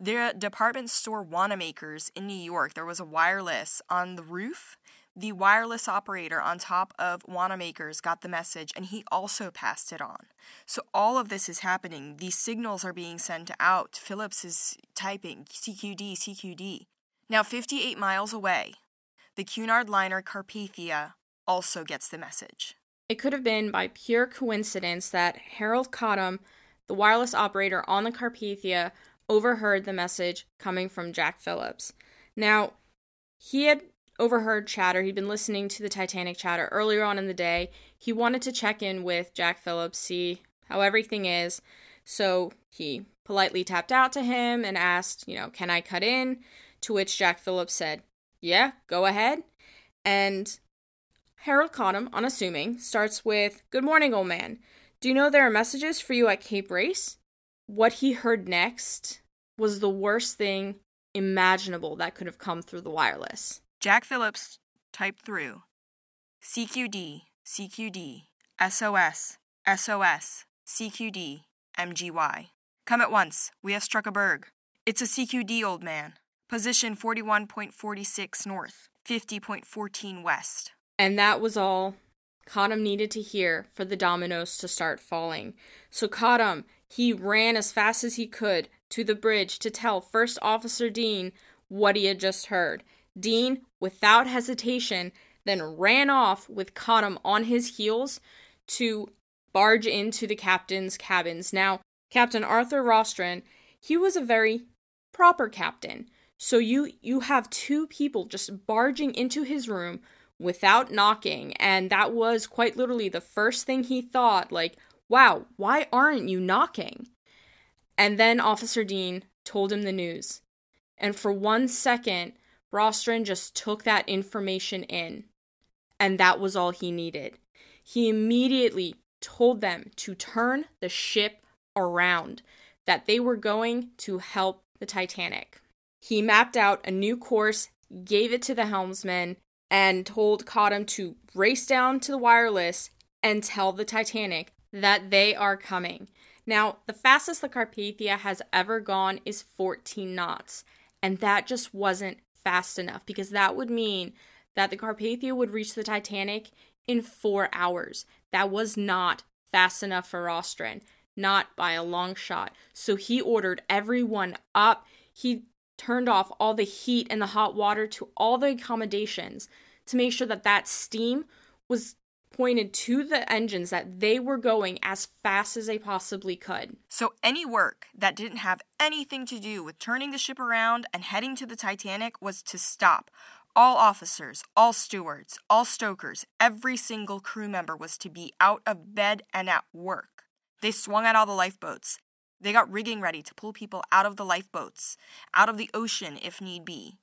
the department store Wanamakers in New York, there was a wireless on the roof the wireless operator on top of Wanamaker's got the message and he also passed it on. So all of this is happening. These signals are being sent out. Phillips is typing CQD, CQD. Now, 58 miles away, the Cunard liner Carpathia also gets the message. It could have been by pure coincidence that Harold Cottam, the wireless operator on the Carpathia, overheard the message coming from Jack Phillips. Now, he had overheard chatter. He'd been listening to the Titanic chatter earlier on in the day. He wanted to check in with Jack Phillips, see how everything is. So he politely tapped out to him and asked, you know, can I cut in? To which Jack Phillips said, yeah, go ahead. And Harold Cottam, unassuming, starts with, Good morning, old man. Do you know there are messages for you at Cape Race? What he heard next was the worst thing imaginable that could have come through the wireless. Jack Phillips typed through CQD, CQD, SOS, SOS, CQD, MGY. Come at once. We have struck a berg. It's a CQD, old man. Position 41.46 north, 50.14 west. And that was all Cottam needed to hear for the dominoes to start falling. So Cottam, he ran as fast as he could to the bridge to tell First Officer Dean what he had just heard. Dean, without hesitation, then ran off with Cottam on his heels to barge into the captain's cabins. Now, Captain Arthur Rostron, he was a very proper captain. So you you have two people just barging into his room without knocking and that was quite literally the first thing he thought like, "Wow, why aren't you knocking?" And then Officer Dean told him the news. And for one second, Rostron just took that information in, and that was all he needed. He immediately told them to turn the ship around, that they were going to help the Titanic. He mapped out a new course, gave it to the helmsman, and told Cottam to race down to the wireless and tell the Titanic that they are coming. Now, the fastest the Carpathia has ever gone is 14 knots, and that just wasn't fast enough because that would mean that the Carpathia would reach the Titanic in four hours. That was not fast enough for Rostron, not by a long shot. So he ordered everyone up. He turned off all the heat and the hot water to all the accommodations to make sure that that steam was pointed to the engines that they were going as fast as they possibly could. So, any work that didn't have anything to do with turning the ship around and heading to the Titanic was to stop. All officers, all stewards, all stokers, every single crew member was to be out of bed and at work. They swung out all the lifeboats. They got rigging ready to pull people out of the lifeboats, out of the ocean if need be.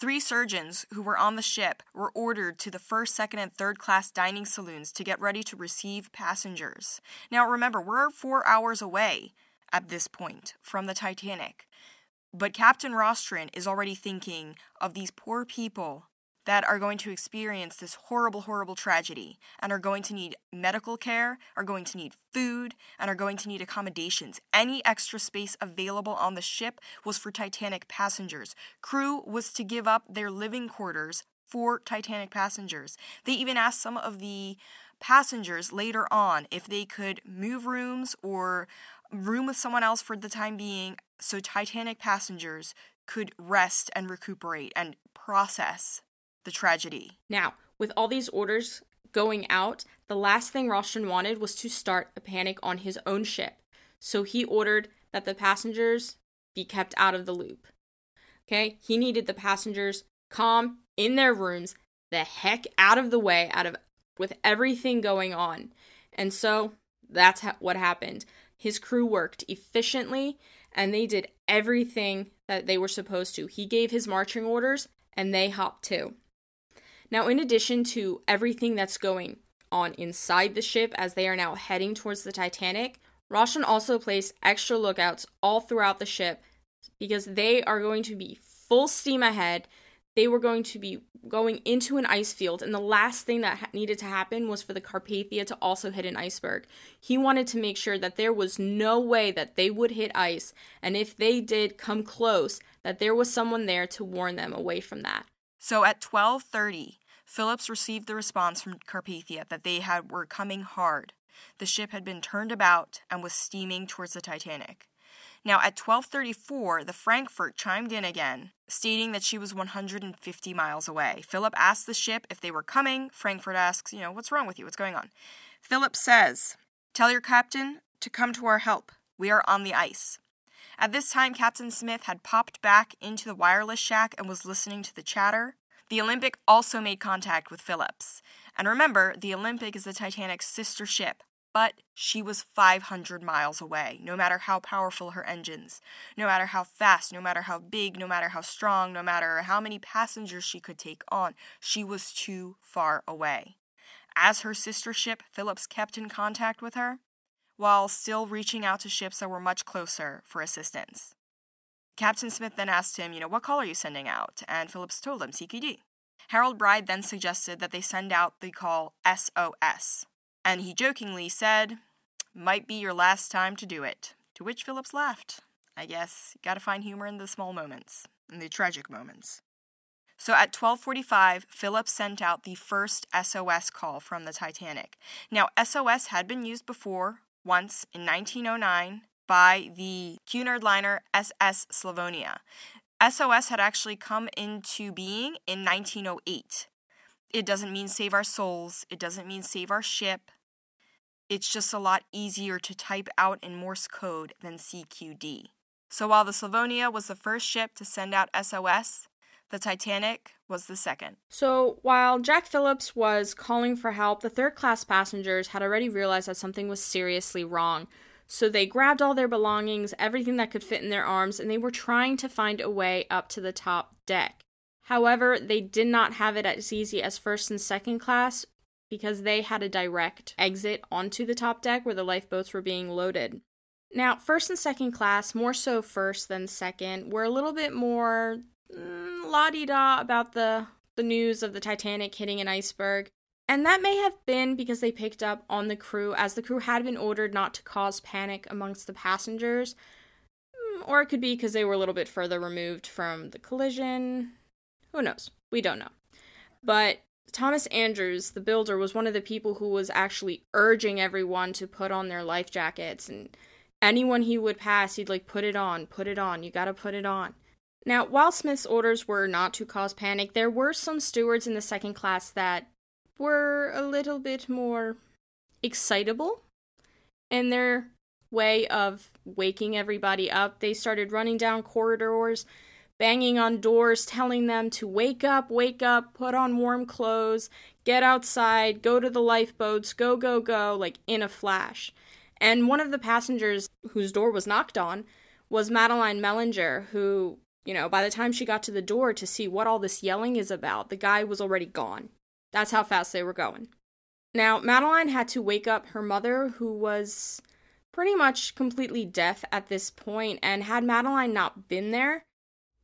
Three surgeons who were on the ship were ordered to the first, second, and third class dining saloons to get ready to receive passengers. Now, remember, we're four hours away at this point from the Titanic. But Captain Rostron is already thinking of these poor people that are going to experience this horrible, horrible tragedy and are going to need medical care, are going to need food, and are going to need accommodations. Any extra space available on the ship was for Titanic passengers. Crew was to give up their living quarters for Titanic passengers. They even asked some of the passengers later on if they could move rooms or room with someone else for the time being so Titanic passengers could rest and recuperate and process the tragedy. Now, with all these orders going out, the last thing Rostron wanted was to start a panic on his own ship. So he ordered that the passengers be kept out of the loop. Okay? He needed the passengers calm in their rooms, the heck out of the way, out of with everything going on. And so that's ha- what happened. His crew worked efficiently and they did everything that they were supposed to. He gave his marching orders and they hopped too. Now, in addition to everything that's going on inside the ship as they are now heading towards the Titanic, Rostron also placed extra lookouts all throughout the ship because they are going to be full steam ahead. They were going to be going into an ice field, and the last thing that ha- needed to happen was for the Carpathia to also hit an iceberg. He wanted to make sure that there was no way that they would hit ice, and if they did come close, that there was someone there to warn them away from that. So at 12:30, Phillips received the response from Carpathia that they had were coming hard. The ship had been turned about and was steaming towards the Titanic. Now at 12:34, the Frankfurt chimed in again, stating that she was 150 miles away. Philip asked the ship if they were coming. Frankfurt asks, you know, what's wrong with you? What's going on? Philip says, "Tell your captain to come to our help. We are on the ice." At this time, Captain Smith had popped back into the wireless shack and was listening to the chatter. The Olympic also made contact with Phillips. And remember, the Olympic is the Titanic's sister ship, but she was 500 miles away, no matter how powerful her engines, no matter how fast, no matter how big, no matter how strong, no matter how many passengers she could take on, she was too far away. As her sister ship, Phillips kept in contact with her, while still reaching out to ships that were much closer for assistance. Captain Smith then asked him, you know, what call are you sending out? And Phillips told him CQD. Harold Bride then suggested that they send out the call SOS. And he jokingly said, might be your last time to do it. To which Phillips laughed. I guess gotta find humor in the small moments, in the tragic moments. So at 12:45, Phillips sent out the first SOS call from the Titanic. Now, SOS had been used before, once in 1909 by the Cunard liner SS Slavonia. SOS had actually come into being in 1908. It doesn't mean save our souls, it doesn't mean save our ship. It's just a lot easier to type out in Morse code than CQD. So while the Slavonia was the first ship to send out SOS, the Titanic was the second. So, while Jack Phillips was calling for help, the third class passengers had already realized that something was seriously wrong. So they grabbed all their belongings, everything that could fit in their arms, and they were trying to find a way up to the top deck. However, they did not have it as easy as first and second class because they had a direct exit onto the top deck where the lifeboats were being loaded. Now, first and second class, more so first than second, were a little bit more mm, la di da about the, the news of the Titanic hitting an iceberg. And that may have been because they picked up on the crew, as the crew had been ordered not to cause panic amongst the passengers. Mm, or it could be because they were a little bit further removed from the collision. Who knows? We don't know. But Thomas Andrews, the builder, was one of the people who was actually urging everyone to put on their life jackets. And anyone he would pass, he'd like, put it on, put it on, you gotta put it on. Now, while Smith's orders were not to cause panic, there were some stewards in the second class that were a little bit more excitable in their way of waking everybody up. They started running down corridors, banging on doors, telling them to wake up, wake up, put on warm clothes, get outside, go to the lifeboats, go, go, go, like in a flash. And one of the passengers whose door was knocked on was Madeleine Mellinger, who, you know, by the time she got to the door to see what all this yelling is about, the guy was already gone. That's how fast they were going. Now, Madeleine had to wake up her mother, who was pretty much completely deaf at this point, and had Madeleine not been there,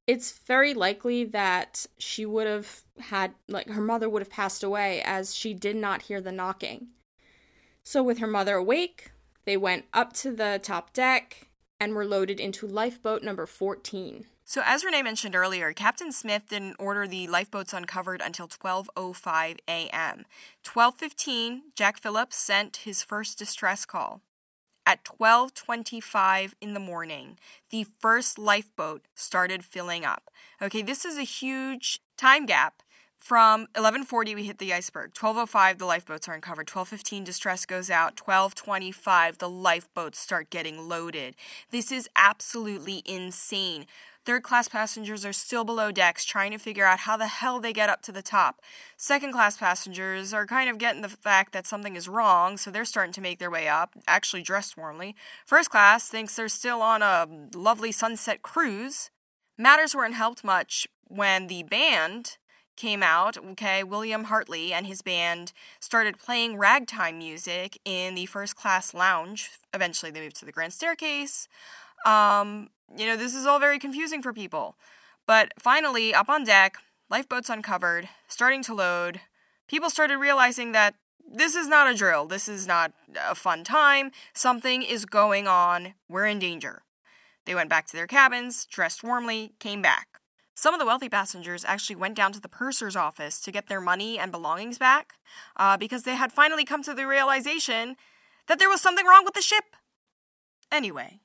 it's very likely that she would have had, like, her mother would have passed away as she did not hear the knocking. So, with her mother awake, they went up to the top deck and were loaded into lifeboat number 14. So, as Renee mentioned earlier, Captain Smith didn't order the lifeboats uncovered until 12:05 a.m. 12:15, Jack Phillips sent his first distress call. At 12:25 in the morning, the first lifeboat started filling up. Okay, this is a huge time gap. From 11:40 we hit the iceberg. 12:05 the lifeboats are uncovered. 12:15 distress goes out. 12:25 the lifeboats start getting loaded. This is absolutely insane. Third class passengers are still below decks trying to figure out how the hell they get up to the top. Second class passengers are kind of getting the fact that something is wrong, so they're starting to make their way up, actually dressed warmly. First class thinks they're still on a lovely sunset cruise. Matters weren't helped much when the band came out, okay, William Hartley and his band started playing ragtime music in the first class lounge. Eventually, they moved to the grand staircase. Um, you know, this is all very confusing for people. But finally, up on deck, lifeboats uncovered, starting to load, people started realizing that this is not a drill. This is not a fun time. Something is going on. We're in danger. They went back to their cabins, dressed warmly, came back. Some of the wealthy passengers actually went down to the purser's office to get their money and belongings back uh, because they had finally come to the realization that there was something wrong with the ship. Anyway,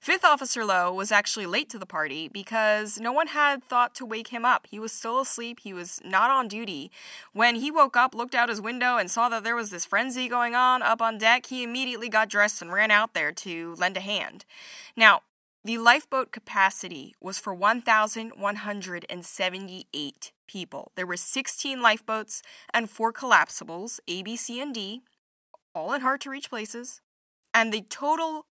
Fifth Officer Lowe was actually late to the party because no one had thought to wake him up. He was still asleep, he was not on duty. When he woke up, looked out his window, and saw that there was this frenzy going on up on deck, he immediately got dressed and ran out there to lend a hand. Now, the lifeboat capacity was for 1,178 people. There were 16 lifeboats and four collapsibles, A, B, C, and D, all in hard to reach places. And the total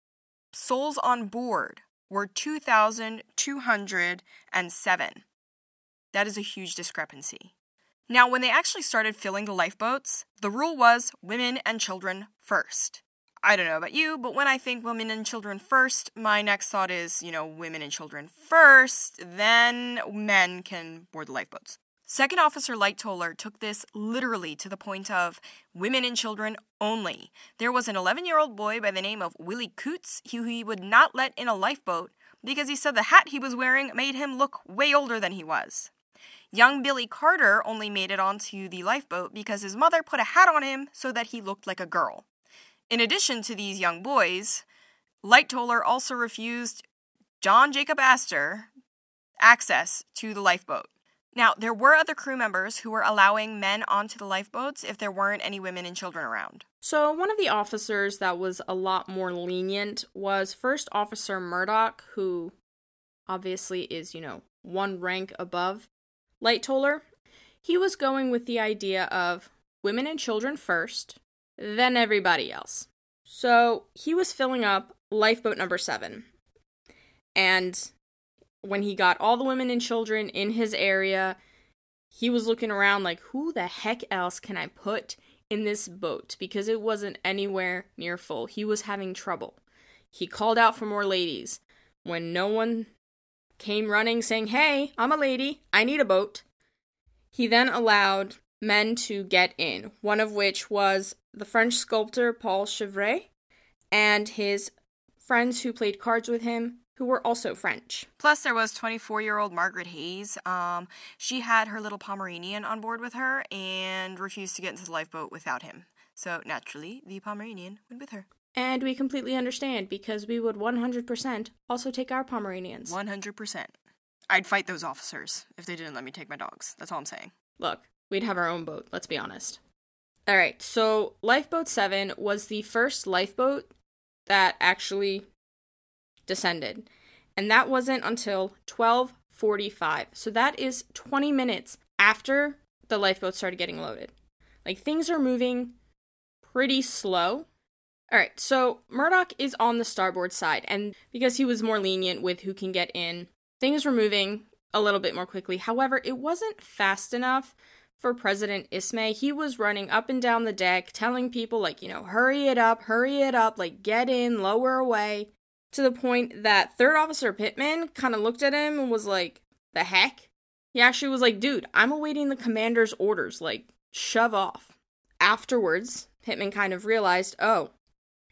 souls on board were 2,207. That is a huge discrepancy. Now, when they actually started filling the lifeboats, the rule was women and children first. I don't know about you, but when I think women and children first, my next thought is, you know, women and children first, then men can board the lifeboats. Second Officer Lightoller took this literally to the point of women and children only. There was an 11 year old boy by the name of Willie Coutts who he would not let in a lifeboat because he said the hat he was wearing made him look way older than he was. Young Billy Carter only made it onto the lifeboat because his mother put a hat on him so that he looked like a girl. In addition to these young boys, Lightoller also refused John Jacob Astor access to the lifeboat. Now, there were other crew members who were allowing men onto the lifeboats if there weren't any women and children around. So, one of the officers that was a lot more lenient was First Officer Murdoch, who obviously is, you know, one rank above Lightoller. He was going with the idea of women and children first, then everybody else. So he was filling up lifeboat number seven. And when he got all the women and children in his area, he was looking around like, who the heck else can I put in this boat? Because it wasn't anywhere near full. He was having trouble. He called out for more ladies. When no one came running saying, Hey, I'm a lady, I need a boat, he then allowed men to get in, one of which was the French sculptor Paul Chevré and his friends who played cards with him, who were also French. Plus, there was 24 year old Margaret Hays. Um, she had her little Pomeranian on board with her and refused to get into the lifeboat without him. So, naturally, the Pomeranian went with her. And we completely understand because we would 100% also take our Pomeranians. 100%. I'd fight those officers if they didn't let me take my dogs. That's all I'm saying. Look, we'd have our own boat, let's be honest. All right, so Lifeboat 7 was the first lifeboat that actually descended. And that wasn't until 12:45. So that is 20 minutes after the lifeboat started getting loaded. Like things are moving pretty slow. All right, so Murdoch is on the starboard side and because he was more lenient with who can get in, things were moving a little bit more quickly. However, it wasn't fast enough for President Ismay. He was running up and down the deck, telling people, like, you know, hurry it up, hurry it up, like, get in, lower away. To the point that Third Officer Pitman kind of looked at him and was like, the heck? He actually was like, dude, I'm awaiting the commander's orders, like, shove off. Afterwards, Pitman kind of realized, oh,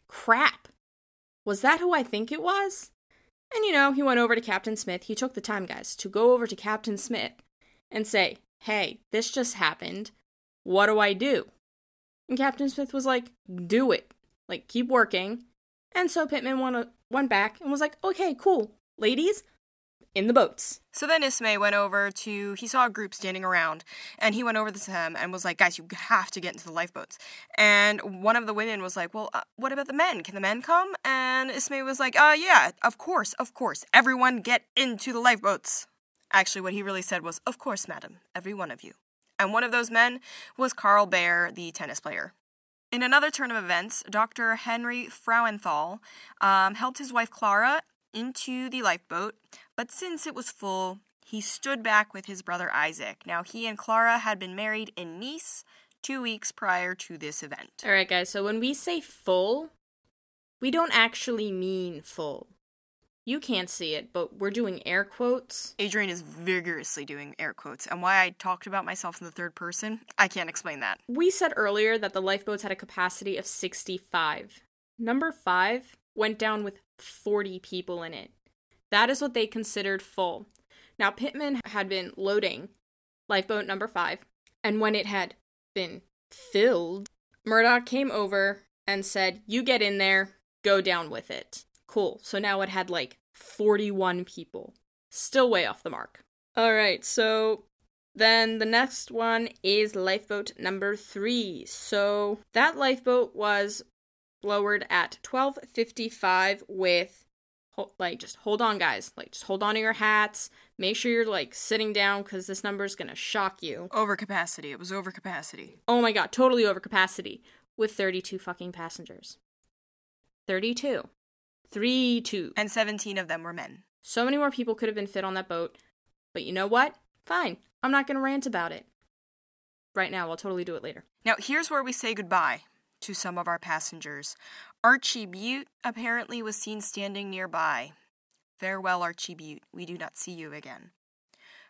crap. Was that who I think it was? And you know, he went over to Captain Smith. He took the time, guys, to go over to Captain Smith and say, hey, this just happened. What do I do? And Captain Smith was like, do it. Like, keep working. And so Pitman went, went back and was like, okay, cool. Ladies, in the boats. So then Ismay went over to, he saw a group standing around, and he went over to them and was like, guys, you have to get into the lifeboats. And one of the women was like, well, uh, what about the men? Can the men come? And Ismay was like, uh, yeah, of course, of course. Everyone get into the lifeboats. Actually, what he really said was, Of course, madam, every one of you. And one of those men was Karl Behr, the tennis player. In another turn of events, Dr. Henry Frauenthal um, helped his wife Clara into the lifeboat, but since it was full, he stood back with his brother Isaac. Now, he and Clara had been married in Nice two weeks prior to this event. All right, guys, so when we say full, we don't actually mean full. You can't see it, but we're doing air quotes. Adrian is vigorously doing air quotes, and why I talked about myself in the third person, I can't explain that. We said earlier that the lifeboats had a capacity of 65. Number 5 went down with 40 people in it. That is what they considered full. Now, Pitman had been loading lifeboat number 5, and when it had been filled, Murdoch came over and said, You get in there, go down with it. Cool. So now it had like 41 people. Still way off the mark. All right, so then the next one is lifeboat number 3. So that lifeboat was lowered at 12:55 with like just hold on guys like just hold on to your hats make sure you're like sitting down because this number is going to shock you Overcapacity. It was overcapacity. oh my god totally over capacity with 32 fucking passengers 32 3 2 And 17 of them were men. so many more people could have been fit on that boat but you know what fine i'm not going to rant about it right now i'll totally do it later Now, here's where we say goodbye to some of our passengers. Archie Butt apparently was seen standing nearby. Farewell, Archie Butt. We do not see you again.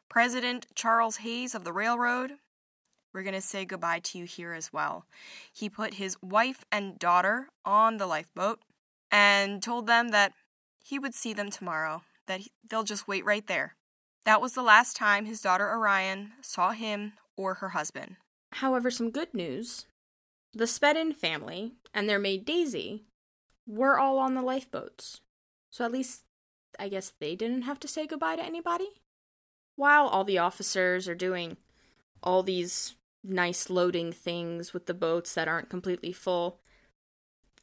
President Charles Hays of the railroad, we're going to say goodbye to you here as well. He put his wife and daughter on the lifeboat and told them that he would see them tomorrow, that he- they'll just wait right there. That was the last time his daughter Orian saw him or her husband. However, some good news. The Spedden family and their maid Daisy were all on the lifeboats. So at least I guess they didn't have to say goodbye to anybody. While all the officers are doing all these nice loading things with the boats that aren't completely full,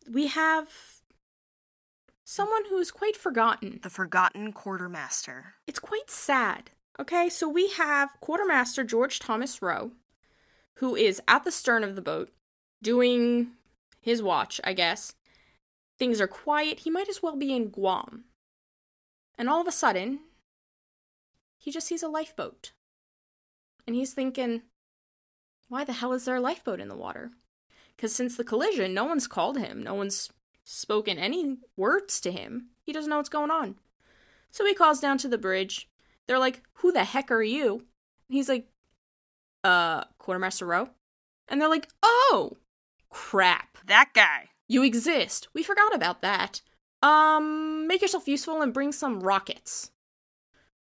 we have someone who is quite forgotten. The forgotten quartermaster. It's quite sad. Okay, so we have quartermaster George Thomas Rowe, who is at the stern of the boat doing his watch, I guess. Things are quiet. He might as well be in Guam. And all of a sudden, he just sees a lifeboat. And he's thinking, why the hell is there a lifeboat in the water? Because since the collision, no one's called him, no one's spoken any words to him. He doesn't know what's going on. So he calls down to the bridge. They're like, Who the heck are you? And he's like, Uh, Quartermaster Rowe? And they're like, Oh, crap. That guy. You exist. We forgot about that. Um, make yourself useful and bring some rockets.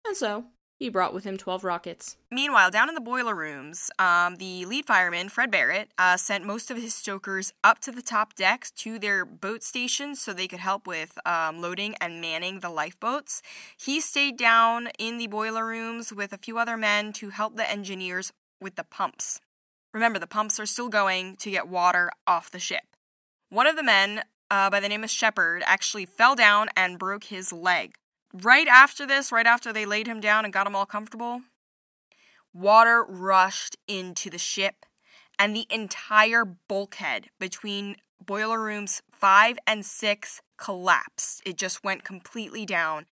And so, he brought with him 12 rockets. Meanwhile, down in the boiler rooms, um, the lead fireman, Fred Barrett, uh, sent most of his stokers up to the top decks to their boat stations so they could help with um, loading and manning the lifeboats. He stayed down in the boiler rooms with a few other men to help the engineers with the pumps. Remember, the pumps are still going to get water off the ship. One of the men, uh, by the name of Shepherd, actually fell down and broke his leg. Right after this, right after they laid him down and got him all comfortable, water rushed into the ship, and the entire bulkhead between boiler rooms five and six collapsed. It just went completely down.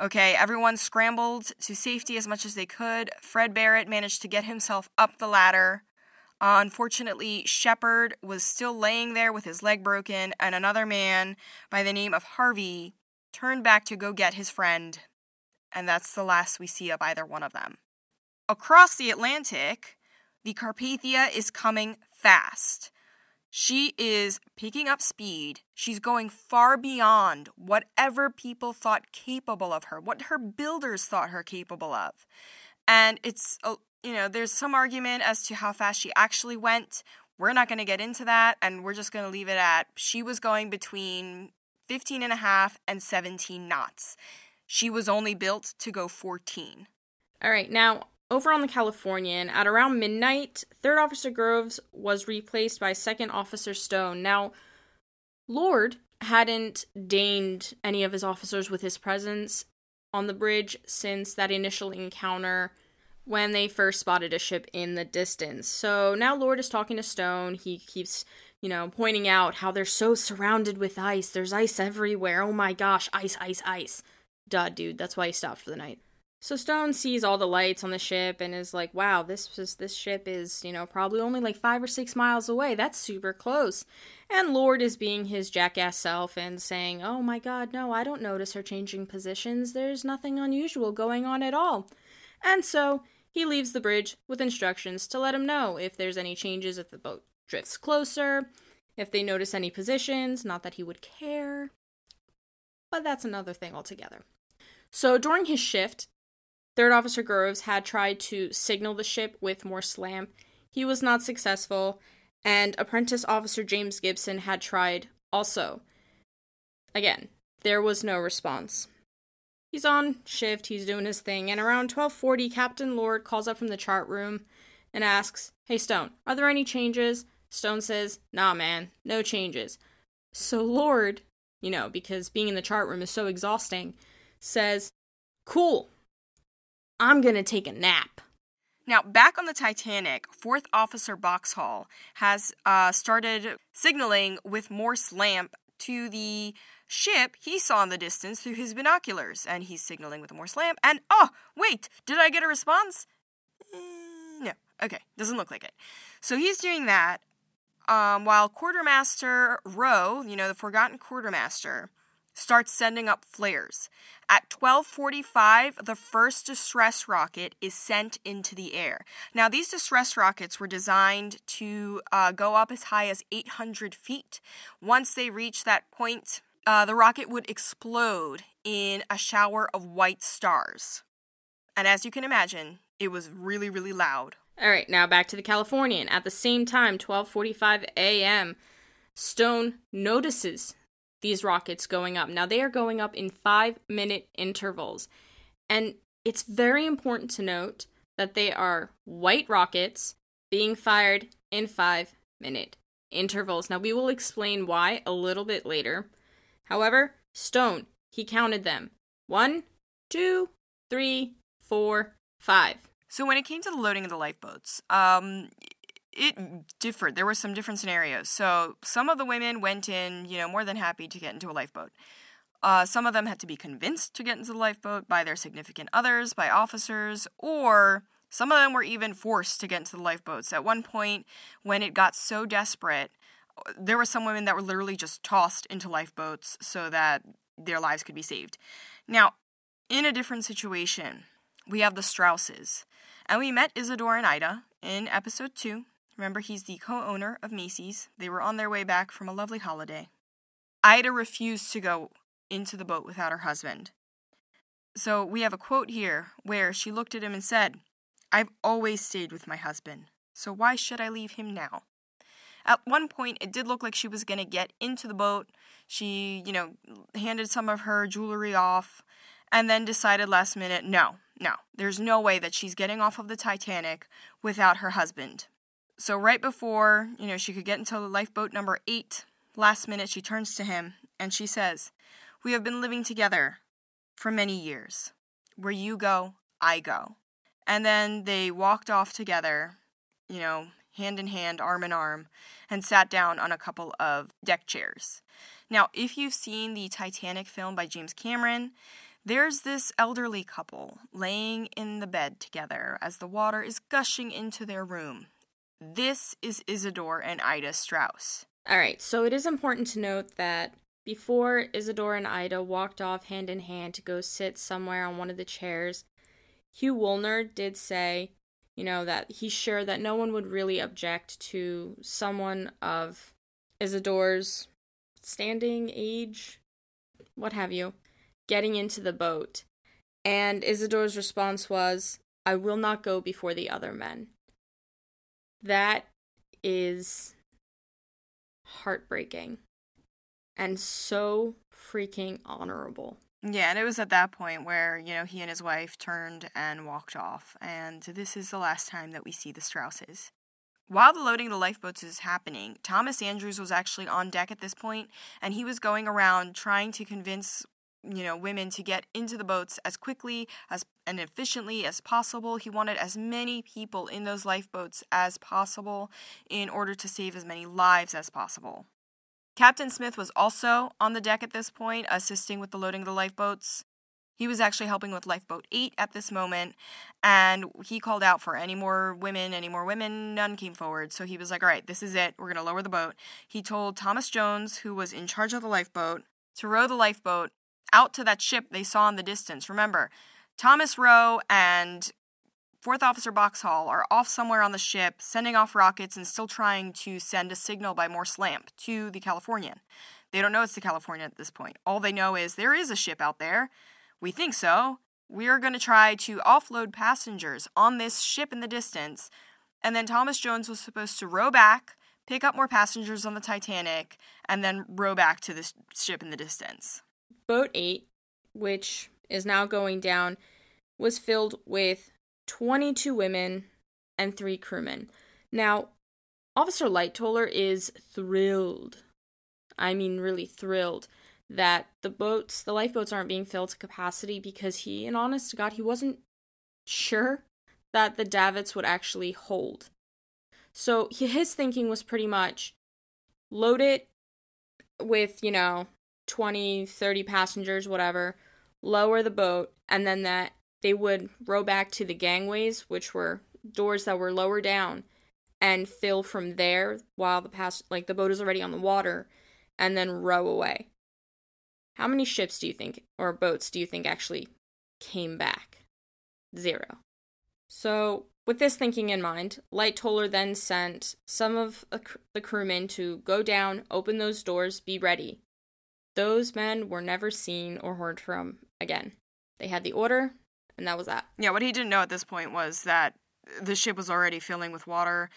Okay, everyone scrambled to safety as much as they could. Fred Barrett managed to get himself up the ladder. Uh, unfortunately, Shepherd was still laying there with his leg broken, and another man by the name of Harvey turned back to go get his friend, and that's the last we see of either one of them. Across the Atlantic, the Carpathia is coming fast. She is picking up speed. She's going far beyond whatever people thought capable of her, what her builders thought her capable of. And it's, uh, you know, there's some argument as to how fast she actually went. We're not going to get into that, and we're just going to leave it at she was going between 15 and a half and 17 knots. She was only built to go 14. All right, now over on the Californian, at around midnight, Third Officer Groves was replaced by Second Officer Stone. Now, Lord hadn't deigned any of his officers with his presence on the bridge since that initial encounter when they first spotted a ship in the distance. So now Lord is talking to Stone. He keeps, you know, pointing out how they're so surrounded with ice. There's ice everywhere. Oh my gosh, ice, ice, ice. Duh, dude. That's why he stopped for the night. So Stone sees all the lights on the ship and is like, "Wow, this is this ship is, you know, probably only like 5 or 6 miles away. That's super close." And Lord is being his jackass self and saying, "Oh my god, no, I don't notice her changing positions. There's nothing unusual going on at all." And so, he leaves the bridge with instructions to let him know if there's any changes at the boat drifts closer, if they notice any positions, not that he would care. But that's another thing altogether. So during his shift, Third Officer Groves had tried to signal the ship with Morse lamp. He was not successful, and Apprentice Officer James Gibson had tried also. Again, there was no response. He's on shift, he's doing his thing, and around 12:40 Captain Lord calls up from the chart room and asks, "Hey Stone, are there any changes?" Stone says, "Nah, man, no changes." So Lord, you know, because being in the chart room is so exhausting, says, "Cool. I'm to take a nap." Now, back on the Titanic, Fourth Officer Boxhall has uh, started signaling with Morse lamp to the ship he saw in the distance through his binoculars, and he's signaling with a Morse lamp. And oh, wait, did I get a response? Mm, no. Okay, doesn't look like it. So he's doing that, um, while Quartermaster Rowe, you know, the forgotten quartermaster, starts sending up flares. At 12:45, the first distress rocket is sent into the air. Now, these distress rockets were designed to uh, go up as high as 800 feet. Once they reach that point, uh, the rocket would explode in a shower of white stars. And as you can imagine, it was really, really loud. All right, now back to the Californian. At the same time, 12:45 a.m., Stone notices these rockets going up. Now they are going up in 5-minute intervals. And it's very important to note that they are white rockets being fired in 5-minute intervals. Now we will explain why a little bit later. However, Stone, he counted them. One, two, three, four, five. So when it came to the loading of the lifeboats, um, it differed. There were some different scenarios. So some of the women went in, you know, more than happy to get into a lifeboat. Uh, some of them had to be convinced to get into the lifeboat by their significant others, by officers, or some of them were even forced to get into the lifeboats. At one point, when it got so desperate, there were some women that were literally just tossed into lifeboats so that their lives could be saved. Now, in a different situation, we have the Strauses. And we met Isidor and Ida in episode 2. Remember, he's the co owner of Macy's. They were on their way back from a lovely holiday. Ida refused to go into the boat without her husband. So we have a quote here where she looked at him and said, I've always stayed with my husband, so why should I leave him now? At one point, it did look like she was going to get into the boat. She, you know, handed some of her jewelry off and then decided last minute no, no, there's no way that she's getting off of the Titanic without her husband. So, right before, you know, she could get into the lifeboat number eight, last minute she turns to him and she says, We have been living together for many years. Where you go, I go. And then they walked off together, you know, hand in hand, arm in arm, and sat down on a couple of deck chairs. Now, if you've seen the Titanic film by James Cameron, there's this elderly couple laying in the bed together as the water is gushing into their room. This is Isidor and Ida Straus. All right, so it is important to note that before Isidor and Ida walked off hand in hand to go sit somewhere on one of the chairs, Hugh Woolner did say, you know, that he's sure that no one would really object to someone of Isidor's standing age, what have you, getting into the boat. And Isidor's response was, I will not go before the other men. That is heartbreaking and so freaking honorable. Yeah, and it was at that point where, you know, he and his wife turned and walked off. And this is the last time that we see the Strauses. While the loading of the lifeboats is happening, Thomas Andrews was actually on deck at this point, and he was going around trying to convince you know women to get into the boats as quickly as and efficiently as possible he wanted as many people in those lifeboats as possible in order to save as many lives as possible captain smith was also on the deck at this point assisting with the loading of the lifeboats He was actually helping with Lifeboat 8 at this moment, and he called out for any more women, any more women. None came forward. So he was like, all right, this is it. We're going to lower the boat. He told Thomas Jones, who was in charge of the lifeboat, to row the lifeboat out to that ship they saw in the distance. Remember, Thomas Rowe and Fourth Officer Boxhall are off somewhere on the ship, sending off rockets and still trying to send a signal by Morse lamp to the Californian. They don't know it's the Californian at this point. All they know is there is a ship out there. We think so. We are going to try to offload passengers on this ship in the distance. And then Thomas Jones was supposed to row back, pick up more passengers on the Titanic, and then row back to this ship in the distance. Boat 8, which is now going down, was filled with 22 women and 3 crewmen. Now, Officer Lightoller is thrilled. I mean, really thrilled that the boats, the lifeboats aren't being filled to capacity because he, and honest to God, he wasn't sure that the davits would actually hold. So his thinking was pretty much load it with, you know, 20, 30 passengers, whatever, lower the boat, and then that they would row back to the gangways, which were doors that were lower down, and fill from there while the pass like the boat is already on the water, and then row away. How many ships do you think, or boats do you think actually came back? Zero. So, with this thinking in mind, Lightoller then sent some of the crewmen to go down, open those doors, be ready. Those men were never seen or heard from again. They had the order, and that was that. Yeah, what he didn't know at this point was that the ship was already filling with water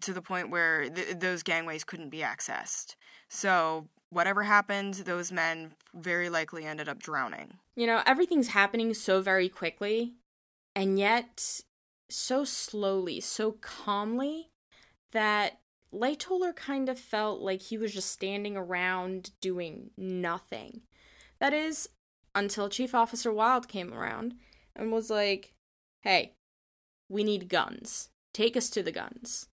to the point where th- those gangways couldn't be accessed. So whatever happened, those men very likely ended up drowning. You know, everything's happening so very quickly, and yet so slowly, so calmly, that Lightoller kind of felt like he was just standing around doing nothing. That is, until Chief Officer Wilde came around and was like, hey, we need guns. Take us to the guns.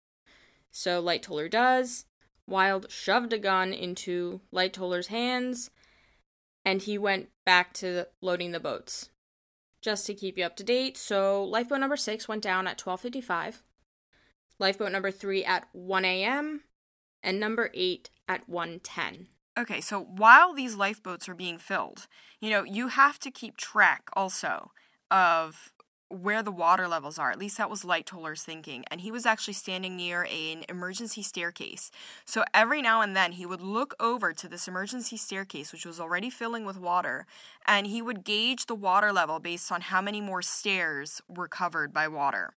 So Lightoller does. Wilde shoved a gun into Lightoller's hands, and he went back to loading the boats. Just to keep you up to date, so lifeboat number six went down at 12:55, lifeboat number three at 1 a.m., and number eight at 1:10. Okay, so while these lifeboats are being filled, you know, you have to keep track also of where the water levels are. At least that was Lightoller's thinking. And he was actually standing near an emergency staircase. So every now and then he would look over to this emergency staircase, which was already filling with water, and he would gauge the water level based on how many more stairs were covered by water.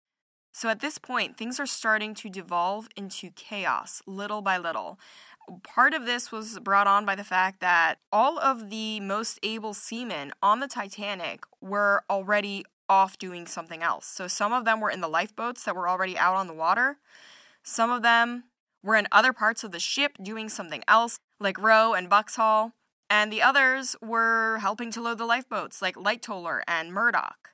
So at this point, things are starting to devolve into chaos little by little. Part of this was brought on by the fact that all of the most able seamen on the Titanic were already off doing something else. So some of them were in the lifeboats that were already out on the water. Some of them were in other parts of the ship doing something else, like Rowe and Boxhall. And the others were helping to load the lifeboats, like Lightoller and Murdoch.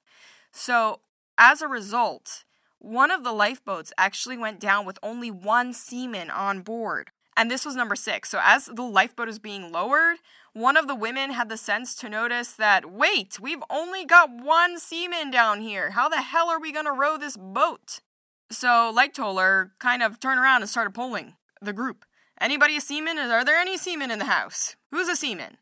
So as a result, one of the lifeboats actually went down with only one seaman on board. And this was number six. So as the lifeboat is being lowered, one of the women had the sense to notice that, wait, we've only got one seaman down here. How the hell are we going to row this boat? So Lightoller kind of turned around and started polling the group. Anybody a seaman? Are there any seamen in the house? Who's a seaman?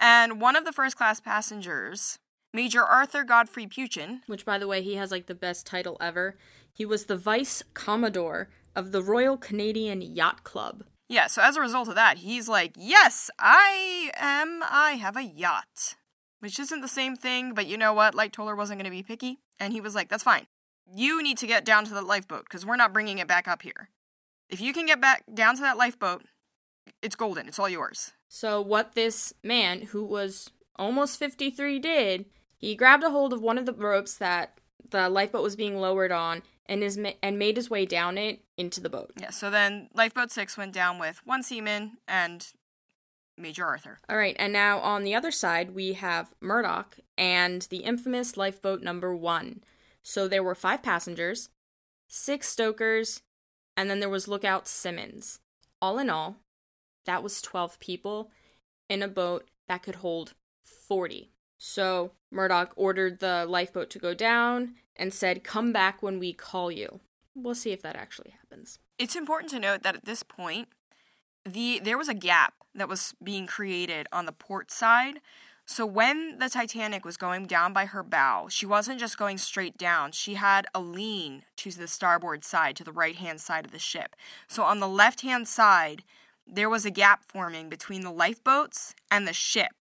And one of the first class passengers, Major Arthur Godfrey Peuchen, which by the way, he has like the best title ever. He was the Vice Commodore of the Royal Canadian Yacht Club. Yeah, so as a result of that, he's like, Yes, I am. I have a yacht. Which isn't the same thing, but you know what? Lightoller wasn't going to be picky. And he was like, That's fine. You need to get down to the lifeboat because we're not bringing it back up here. If you can get back down to that lifeboat, it's golden. It's all yours. So, what this man, who was almost 53, did, he grabbed a hold of one of the ropes that the lifeboat was being lowered on and is and made his way down it into the boat. Yeah, so then lifeboat 6 went down with one seaman and Major Arthur. All right, and now on the other side we have Murdoch and the infamous lifeboat number 1. So there were 5 passengers, 6 stokers, and then there was lookout Symons. All in all, that was 12 people in a boat that could hold 40. So Murdoch ordered the lifeboat to go down and said, Come back when we call you. We'll see if that actually happens. It's important to note that at this point, the there was a gap that was being created on the port side. So when the Titanic was going down by her bow, she wasn't just going straight down. She had a lean to the starboard side, to the right hand side of the ship. So on the left hand side, there was a gap forming between the lifeboats and the ship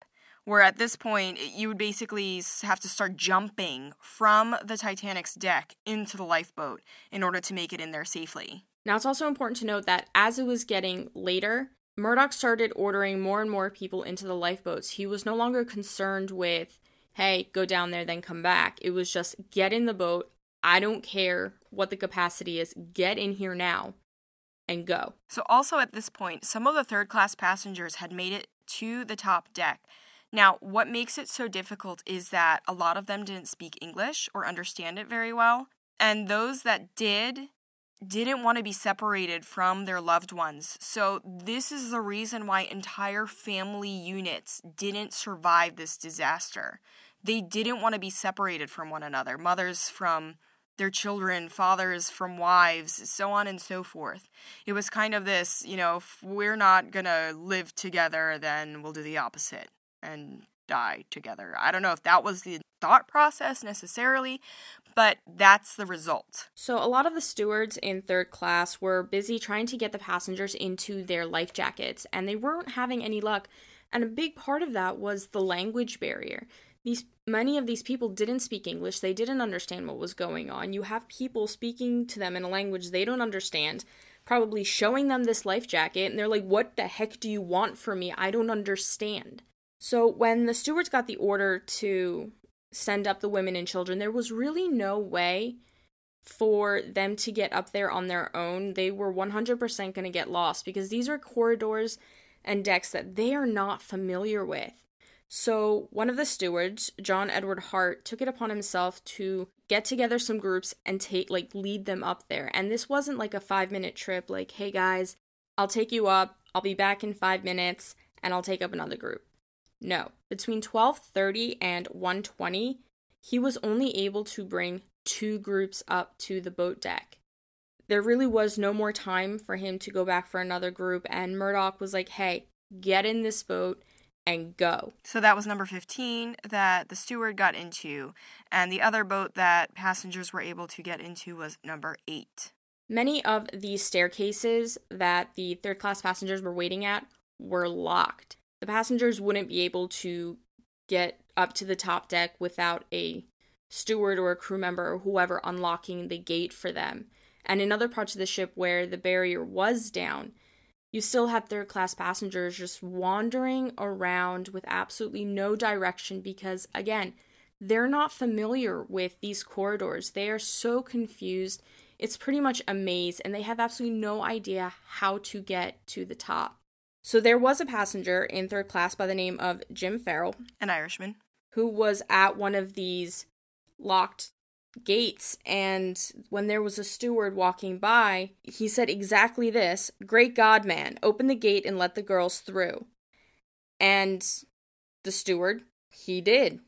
where at this point you would basically have to start jumping from the Titanic's deck into the lifeboat in order to make it in there safely. Now, it's also important to note that as it was getting later, Murdoch started ordering more and more people into the lifeboats. He was no longer concerned with, hey, go down there, then come back. It was just get in the boat. I don't care what the capacity is, get in here now and go. So, also at this point, some of the third class passengers had made it to the top deck. Now, what makes it so difficult is that a lot of them didn't speak English or understand it very well. And those that did didn't want to be separated from their loved ones. So, this is the reason why entire family units didn't survive this disaster. They didn't want to be separated from one another. Mothers from their children, fathers from wives, so on and so forth. It was kind of this, you know, if we're not going to live together, then we'll do the opposite and die together. I don't know if that was the thought process necessarily, but that's the result. So, a lot of the stewards in third class were busy trying to get the passengers into their life jackets, and they weren't having any luck. And a big part of that was the language barrier. These many of these people didn't speak English. They didn't understand what was going on. You have people speaking to them in a language they don't understand, probably showing them this life jacket, and they're like, "What the heck do you want from me? I don't understand." So when the stewards got the order to send up the women and children, there was really no way for them to get up there on their own. They were 100% going to get lost because these are corridors and decks that they are not familiar with. So, one of the stewards, John Edward Hart, took it upon himself to get together some groups and take like lead them up there. And this wasn't like a 5-minute trip like, "Hey guys, I'll take you up. I'll be back in 5 minutes and I'll take up another group." No, between 12:30 and 1:20, he was only able to bring two groups up to the boat deck. There really was no more time for him to go back for another group and Murdoch was like, "Hey, get in this boat and go." So that was number 15 that the steward got into, and the other boat that passengers were able to get into was number 8. Many of the staircases that the third class passengers were waiting at were locked the passengers wouldn't be able to get up to the top deck without a steward or a crew member or whoever unlocking the gate for them. And in other parts of the ship where the barrier was down, you still had third class passengers just wandering around with absolutely no direction because, again, they're not familiar with these corridors. They are so confused. It's pretty much a maze, and they have absolutely no idea how to get to the top. So there was a passenger in third class by the name of Jim Farrell, an Irishman, who was at one of these locked gates and when there was a steward walking by, he said exactly this, "Great God, man, open the gate and let the girls through." And the steward, he did.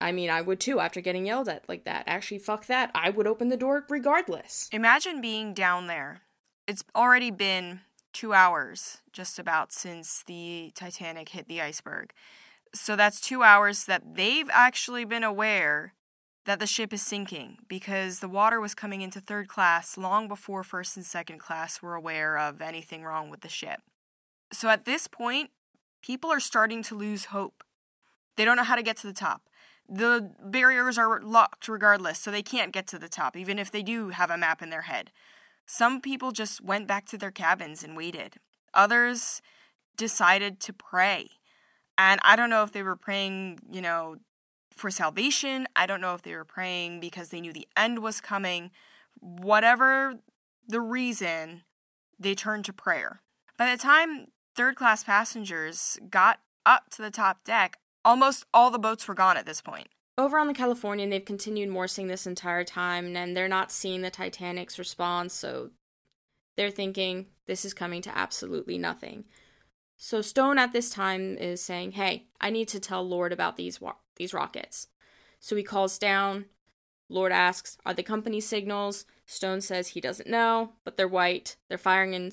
I mean, I would too after getting yelled at like that. Actually, fuck that. I would open the door regardless. Imagine being down there. It's already been two hours just about since the Titanic hit the iceberg. So that's two hours that they've actually been aware that the ship is sinking because the water was coming into third class long before first and second class were aware of anything wrong with the ship. So at this point, people are starting to lose hope. They don't know how to get to the top. The barriers are locked regardless, so they can't get to the top, even if they do have a map in their head. Some people just went back to their cabins and waited. Others decided to pray. And I don't know if they were praying, you know, for salvation. I don't know if they were praying because they knew the end was coming. Whatever the reason, they turned to prayer. By the time third class passengers got up to the top deck, almost all the boats were gone at this point. Over on the Californian, they've continued morsing this entire time, and they're not seeing the Titanic's response, so they're thinking this is coming to absolutely nothing. So Stone at this time is saying, "Hey, I need to tell Lord about these wa- these rockets. So he calls down. Lord asks, Are the company signals? Stone says he doesn't know, but they're white. They're firing in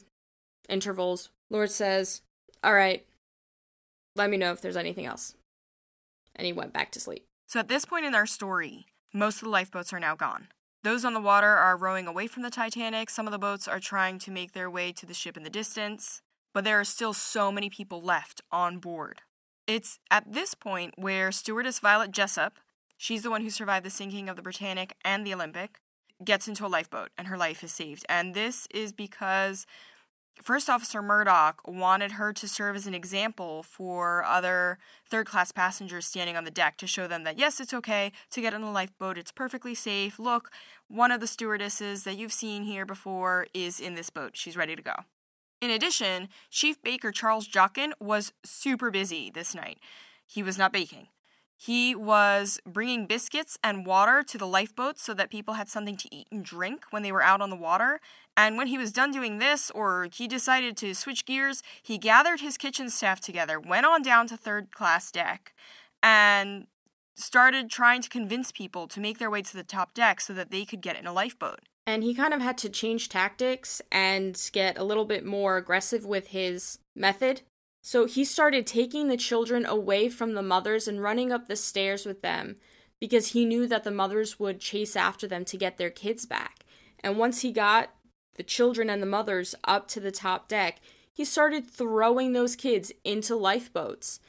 intervals. Lord says, All right, let me know if there's anything else. And he went back to sleep. So at this point in our story, most of the lifeboats are now gone. Those on the water are rowing away from the Titanic. Some of the boats are trying to make their way to the ship in the distance, but there are still so many people left on board. It's at this point where stewardess Violet Jessop, she's the one who survived the sinking of the Britannic and the Olympic, gets into a lifeboat and her life is saved. And this is because First Officer Murdoch wanted her to serve as an example for other third class passengers standing on the deck to show them that yes, it's okay to get in a lifeboat, it's perfectly safe. Look, one of the stewardesses that you've seen here before is in this boat, she's ready to go. In addition, Chief Baker Charles Joughin was super busy this night. He was not baking. He was bringing biscuits and water to the lifeboats so that people had something to eat and drink when they were out on the water. And when he was done doing this, or he decided to switch gears, he gathered his kitchen staff together, went on down to third class deck, and started trying to convince people to make their way to the top deck so that they could get in a lifeboat. And he kind of had to change tactics and get a little bit more aggressive with his method so he started taking the children away from the mothers and running up the stairs with them because he knew that the mothers would chase after them to get their kids back. And once he got the children and the mothers up to the top deck, he started throwing those kids into lifeboats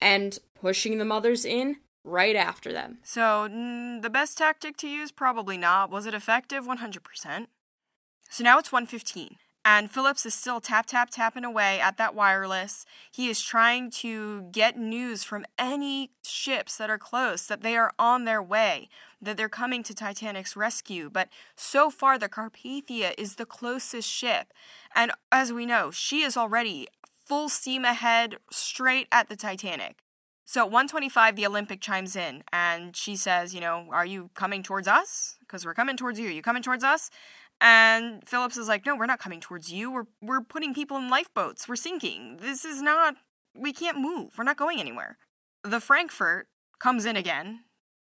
and pushing the mothers in right after them. So, the best tactic to use probably not. Was it effective? 100%. So now it's 115. And Phillips is still tap, tap, tapping away at that wireless. He is trying to get news from any ships that are close that they are on their way, that they're coming to Titanic's rescue. But so far, the Carpathia is the closest ship. And as we know, she is already full steam ahead straight at the Titanic. So at 125, the Olympic chimes in and she says, You know, are you coming towards us? Because we're coming towards you. Are you coming towards us? And Phillips is like, "No, we're not coming towards you. We're we're putting people in lifeboats. We're sinking. This is not we can't move. We're not going anywhere." The Frankfurt comes in again,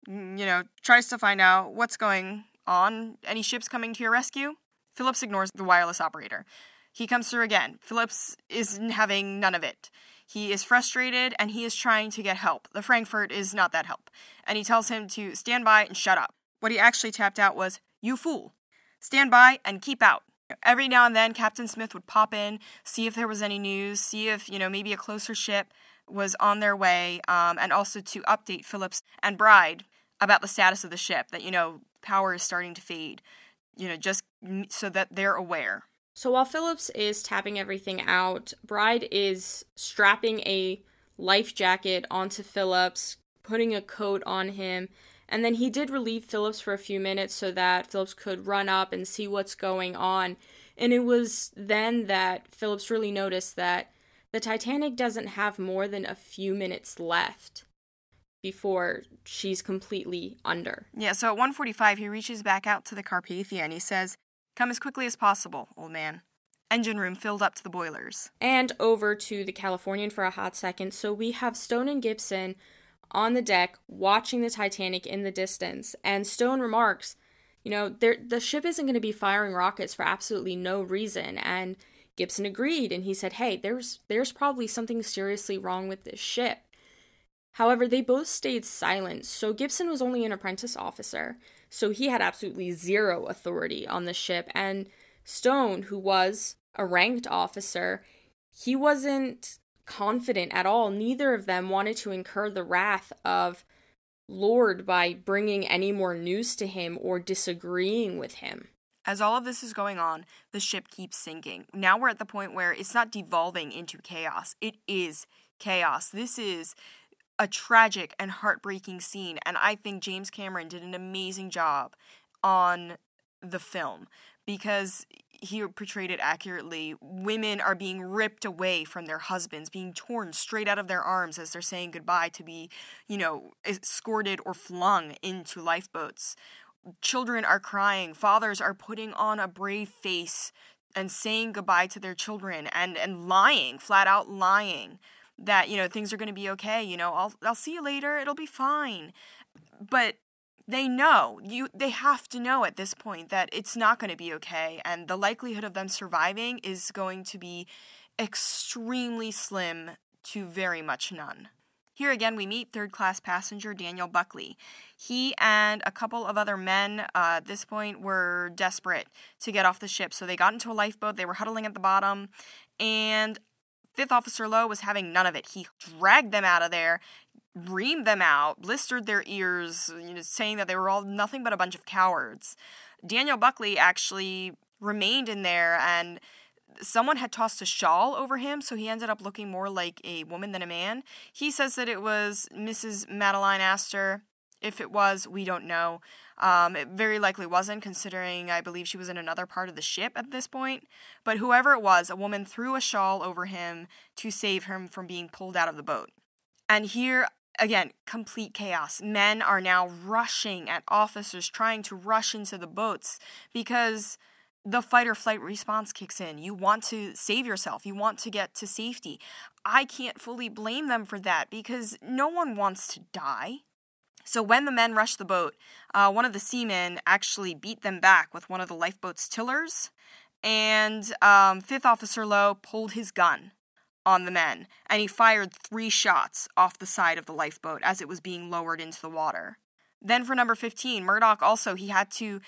mm, you know, tries to find out what's going on. Any ships coming to your rescue? Phillips ignores the wireless operator. He comes through again. Phillips is having none of it. He is frustrated and he is trying to get help. The Frankfurt is not that help. And he tells him to stand by and shut up. What he actually tapped out was, You fool. Stand by and keep out. Every now and then, Captain Smith would pop in, see if there was any news, see if, you know, maybe a closer ship was on their way, um, and also to update Phillips and Bride about the status of the ship, that, you know, power is starting to fade, you know, just so that they're aware. So while Phillips is tapping everything out, Bride is strapping a life jacket onto Phillips, putting a coat on him, and then he did relieve Phillips for a few minutes so that Phillips could run up and see what's going on. And it was then that Phillips really noticed that the Titanic doesn't have more than a few minutes left before she's completely under. Yeah, so at 145 he reaches back out to the Carpathia and he says, "Come as quickly as possible, old man." Engine room filled up to the boilers. And over to the Californian for a hot second. So we have Stone and Gibson on the deck watching the Titanic in the distance. And Stone remarks, you know, the ship isn't going to be firing rockets for absolutely no reason. And Gibson agreed and he said, "Hey, there's there's probably something seriously wrong with this ship." However, they both stayed silent. So Gibson was only an apprentice officer, so he had absolutely zero authority on the ship and Stone, who was a ranked officer, he wasn't confident at all. Neither of them wanted to incur the wrath of Lord by bringing any more news to him or disagreeing with him. As all of this is going on, the ship keeps sinking. Now we're at the point where it's not devolving into chaos, it is chaos. This is a tragic and heartbreaking scene, and I think James Cameron did an amazing job on the film because he portrayed it accurately. Women are being ripped away from their husbands, being torn straight out of their arms as they're saying goodbye to be, you know, escorted or flung into lifeboats. Children are crying. Fathers are putting on a brave face and saying goodbye to their children and, and lying, flat out lying. that, you know, things are going to be okay, you know, I'll I'll see you later, it'll be fine. But they know. You they have to know at this point that it's not going to be okay and the likelihood of them surviving is going to be extremely slim to very much none. Here again we meet third class passenger daniel buckley. He and a couple of other men uh, at this point were desperate to get off the ship so they got into a lifeboat they were huddling at the bottom and Fifth Officer Lowe was having none of it. He dragged them out of there, reamed them out, blistered their ears, you know, saying that they were all nothing but a bunch of cowards. Daniel Buckley actually remained in there and someone had tossed a shawl over him, so he ended up looking more like a woman than a man. He says that it was Mrs. Madeleine Astor. If it was, we don't know. Um, it very likely wasn't, considering I believe she was in another part of the ship at this point. But whoever it was, a woman threw a shawl over him to save him from being pulled out of the boat. And here, again, complete chaos. Men are now rushing at officers, trying to rush into the boats because the fight or flight response kicks in. You want to save yourself, you want to get to safety. I can't fully blame them for that because no one wants to die. So when the men rushed the boat, uh, one of the seamen actually beat them back with one of the lifeboat's tillers, and um, Fifth Officer Lowe pulled his gun on the men, and he fired three shots off the side of the lifeboat as it was being lowered into the water. Then for number 15, Murdoch also, he had to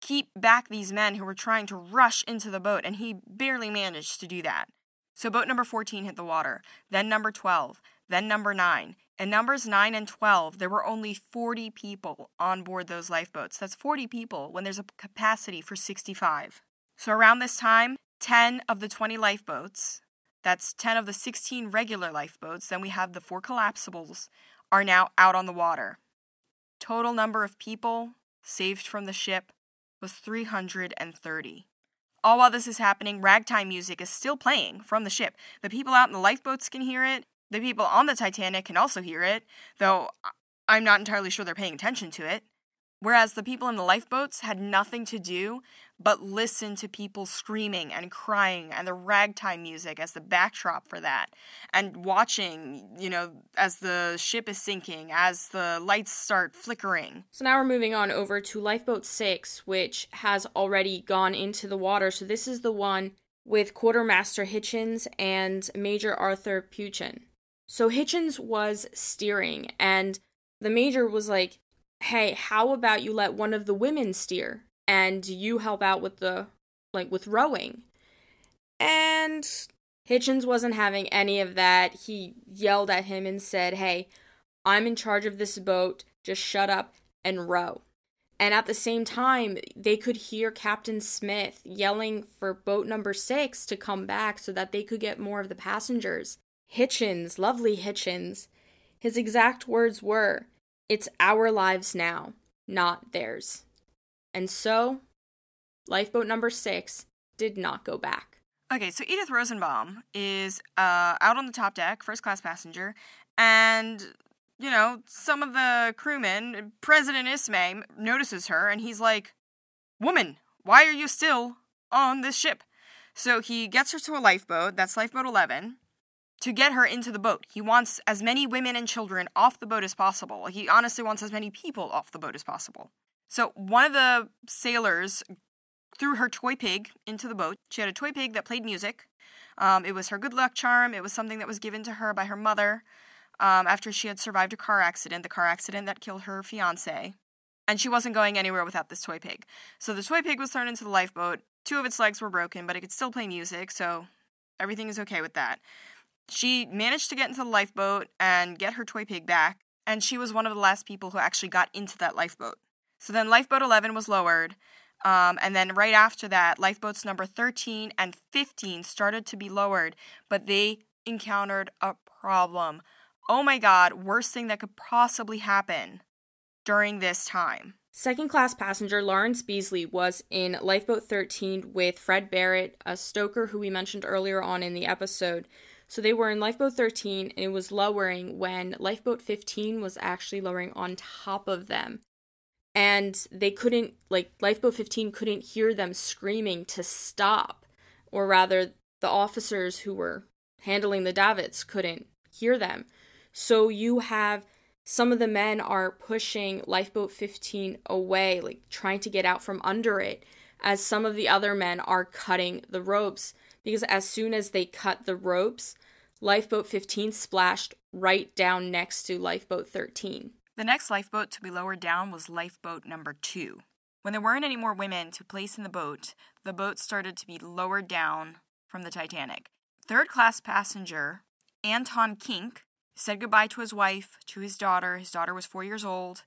keep back these men who were trying to rush into the boat, and he barely managed to do that. So boat number 14 hit the water, then number 12, then number 9. In numbers 9 and 12, there were only 40 people on board those lifeboats. That's 40 people when there's a capacity for 65. So around this time, 10 of the 20 lifeboats that's 10 of the 16 regular lifeboats. Then we have the four collapsibles are now out on the water. Total number of people saved from the ship was 330. All while this is happening, ragtime music is still playing from the ship. The people out in the lifeboats can hear it. The people on the Titanic can also hear it, though I'm not entirely sure they're paying attention to it. Whereas the people in the lifeboats had nothing to do but listen to people screaming and crying and the ragtime music as the backdrop for that and watching, you know, as the ship is sinking, as the lights start flickering. So now we're moving on over to Lifeboat 6, which has already gone into the water. So this is the one with Quartermaster Hichens and Major Arthur Peuchen. So Hichens was steering and the major was like, hey, how about you let one of the women steer and you help out with the, like, with rowing? And Hichens wasn't having any of that. He yelled at him and said, hey, I'm in charge of this boat. Just shut up and row. And at the same time, they could hear Captain Smith yelling for boat number six to come back so that they could get more of the passengers. Hichens, lovely Hichens, his exact words were, it's our lives now, not theirs. And so, lifeboat number six did not go back. Okay, so Edith Rosenbaum is uh, out on the top deck, first class passenger, and you know, some of the crewmen, President Ismay notices her and he's like, Woman, why are you still on this ship? So he gets her to a lifeboat, that's lifeboat 11, to get her into the boat. He wants as many women and children off the boat as possible. He honestly wants as many people off the boat as possible. So one of the sailors threw her toy pig into the boat. She had a toy pig that played music. Um, it was her good luck charm. It was something that was given to her by her mother um, after she had survived a car accident, the car accident that killed her fiance. And she wasn't going anywhere without this toy pig. So the toy pig was thrown into the lifeboat. Two of its legs were broken, but it could still play music, so everything is okay with that. She managed to get into the lifeboat and get her toy pig back, and she was one of the last people who actually got into that lifeboat. So then lifeboat 11 was lowered, um, and then right after that, lifeboats number 13 and 15 started to be lowered, but they encountered a problem. Oh my god, worst thing that could possibly happen during this time. Second class passenger Lawrence Beesley was in Lifeboat 13 with Fred Barrett, a stoker who we mentioned earlier on in the episode. So they were in lifeboat 13 and it was lowering when lifeboat 15 was actually lowering on top of them. And they couldn't, like, lifeboat 15 couldn't hear them screaming to stop. Or rather, the officers who were handling the davits couldn't hear them. So you have some of the men are pushing lifeboat 15 away, like trying to get out from under it, as some of the other men are cutting the ropes. Because as soon as they cut the ropes, lifeboat 15 splashed right down next to lifeboat 13. The next lifeboat to be lowered down was lifeboat number two. When there weren't any more women to place in the boat, the boat started to be lowered down from the Titanic. Third class passenger Anton Kink said goodbye to his wife, to his daughter. His daughter was four years old,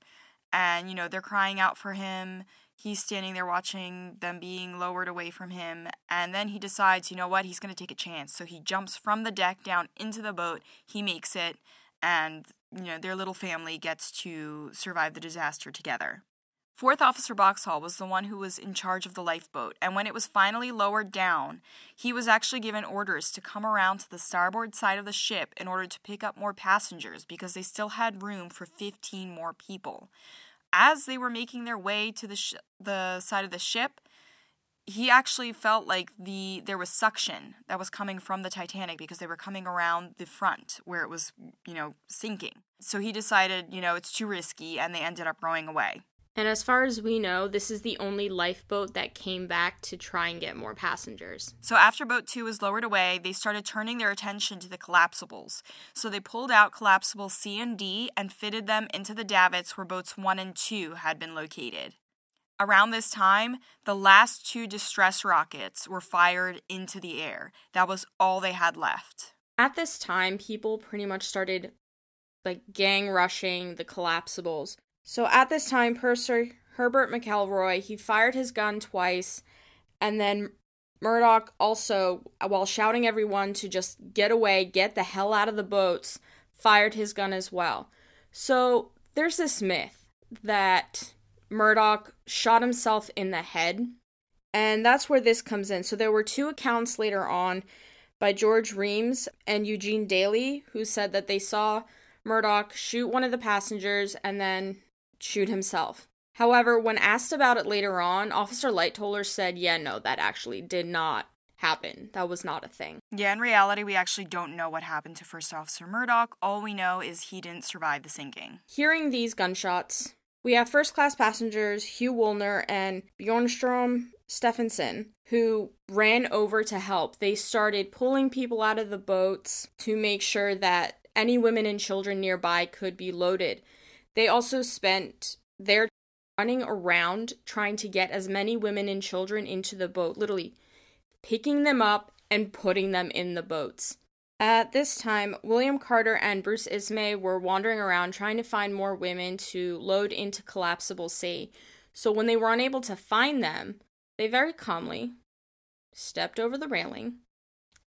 and you know, they're crying out for him. He's standing there watching them being lowered away from him, and then he decides, you know what, he's going to take a chance. So he jumps from the deck down into the boat. He makes it, and you know, their little family gets to survive the disaster together. Fourth Officer Boxhall was the one who was in charge of the lifeboat, and when it was finally lowered down, he was actually given orders to come around to the starboard side of the ship in order to pick up more passengers because they still had room for 15 more people. As they were making their way to the sh- the side of the ship, he actually felt like the there was suction that was coming from the Titanic because they were coming around the front where it was, you know, sinking. So he decided, you know, it's too risky and they ended up rowing away. And as far as we know, this is the only lifeboat that came back to try and get more passengers. So after boat 2 was lowered away, they started turning their attention to the collapsibles. So they pulled out collapsible C and D and fitted them into the davits where boats 1 and 2 had been located. Around this time, the last two distress rockets were fired into the air. That was all they had left. At this time, people pretty much started like gang rushing the collapsibles so at this time, Purser Herbert McElroy, he fired his gun twice, and then Murdoch also, while shouting everyone to just get away, get the hell out of the boats, fired his gun as well. So there's this myth that Murdoch shot himself in the head, and that's where this comes in. So there were two accounts later on by George Rheims and Eugene Daly who said that they saw Murdoch shoot one of the passengers and then shoot himself. However, when asked about it later on, Officer Lightoller said, yeah, no, that actually did not happen. That was not a thing. Yeah, in reality, we actually don't know what happened to First Officer Murdoch. All we know is he didn't survive the sinking. Hearing these gunshots, we have first class passengers Hugh Woolner and Bjornstrom Stephenson, who ran over to help. They started pulling people out of the boats to make sure that any women and children nearby could be loaded. They also spent their running around trying to get as many women and children into the boat, literally picking them up and putting them in the boats. At this time, William Carter and Bruce Ismay were wandering around trying to find more women to load into Collapsible C. So when they were unable to find them, they very calmly stepped over the railing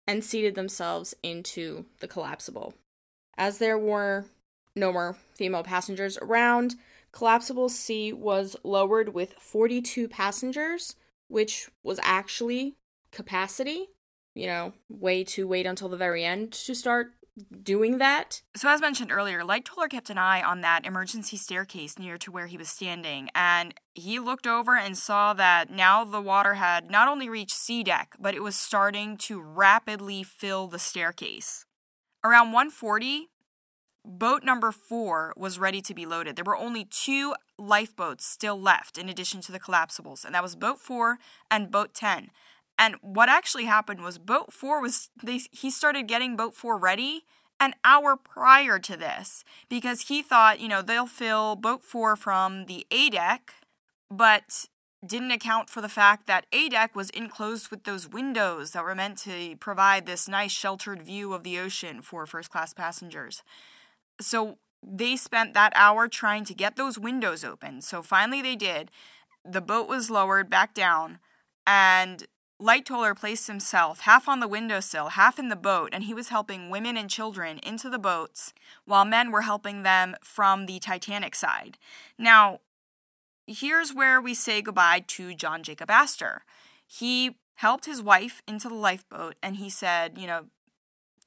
and seated themselves into the collapsible. As there were no more female passengers around. Collapsible C was lowered with 42 passengers, which was actually capacity. You know, way to wait until the very end to start doing that. So, as mentioned earlier, Lightoller kept an eye on that emergency staircase near to where he was standing, and he looked over and saw that now the water had not only reached C deck, but it was starting to rapidly fill the staircase. Around 140, boat number four was ready to be loaded. There were only two lifeboats still left in addition to the collapsibles, and that was boat four and boat 10. And what actually happened was boat four was they he started getting boat four ready an hour prior to this because he thought, you know, they'll fill boat four from the A deck, but didn't account for the fact that A deck was enclosed with those windows that were meant to provide this nice sheltered view of the ocean for first class passengers. So they spent that hour trying to get those windows open. So finally they did. The boat was lowered back down, and Lightoller placed himself half on the windowsill, half in the boat, and he was helping women and children into the boats while men were helping them from the Titanic side. Now, here's where we say goodbye to John Jacob Astor. He helped his wife into the lifeboat and he said, you know,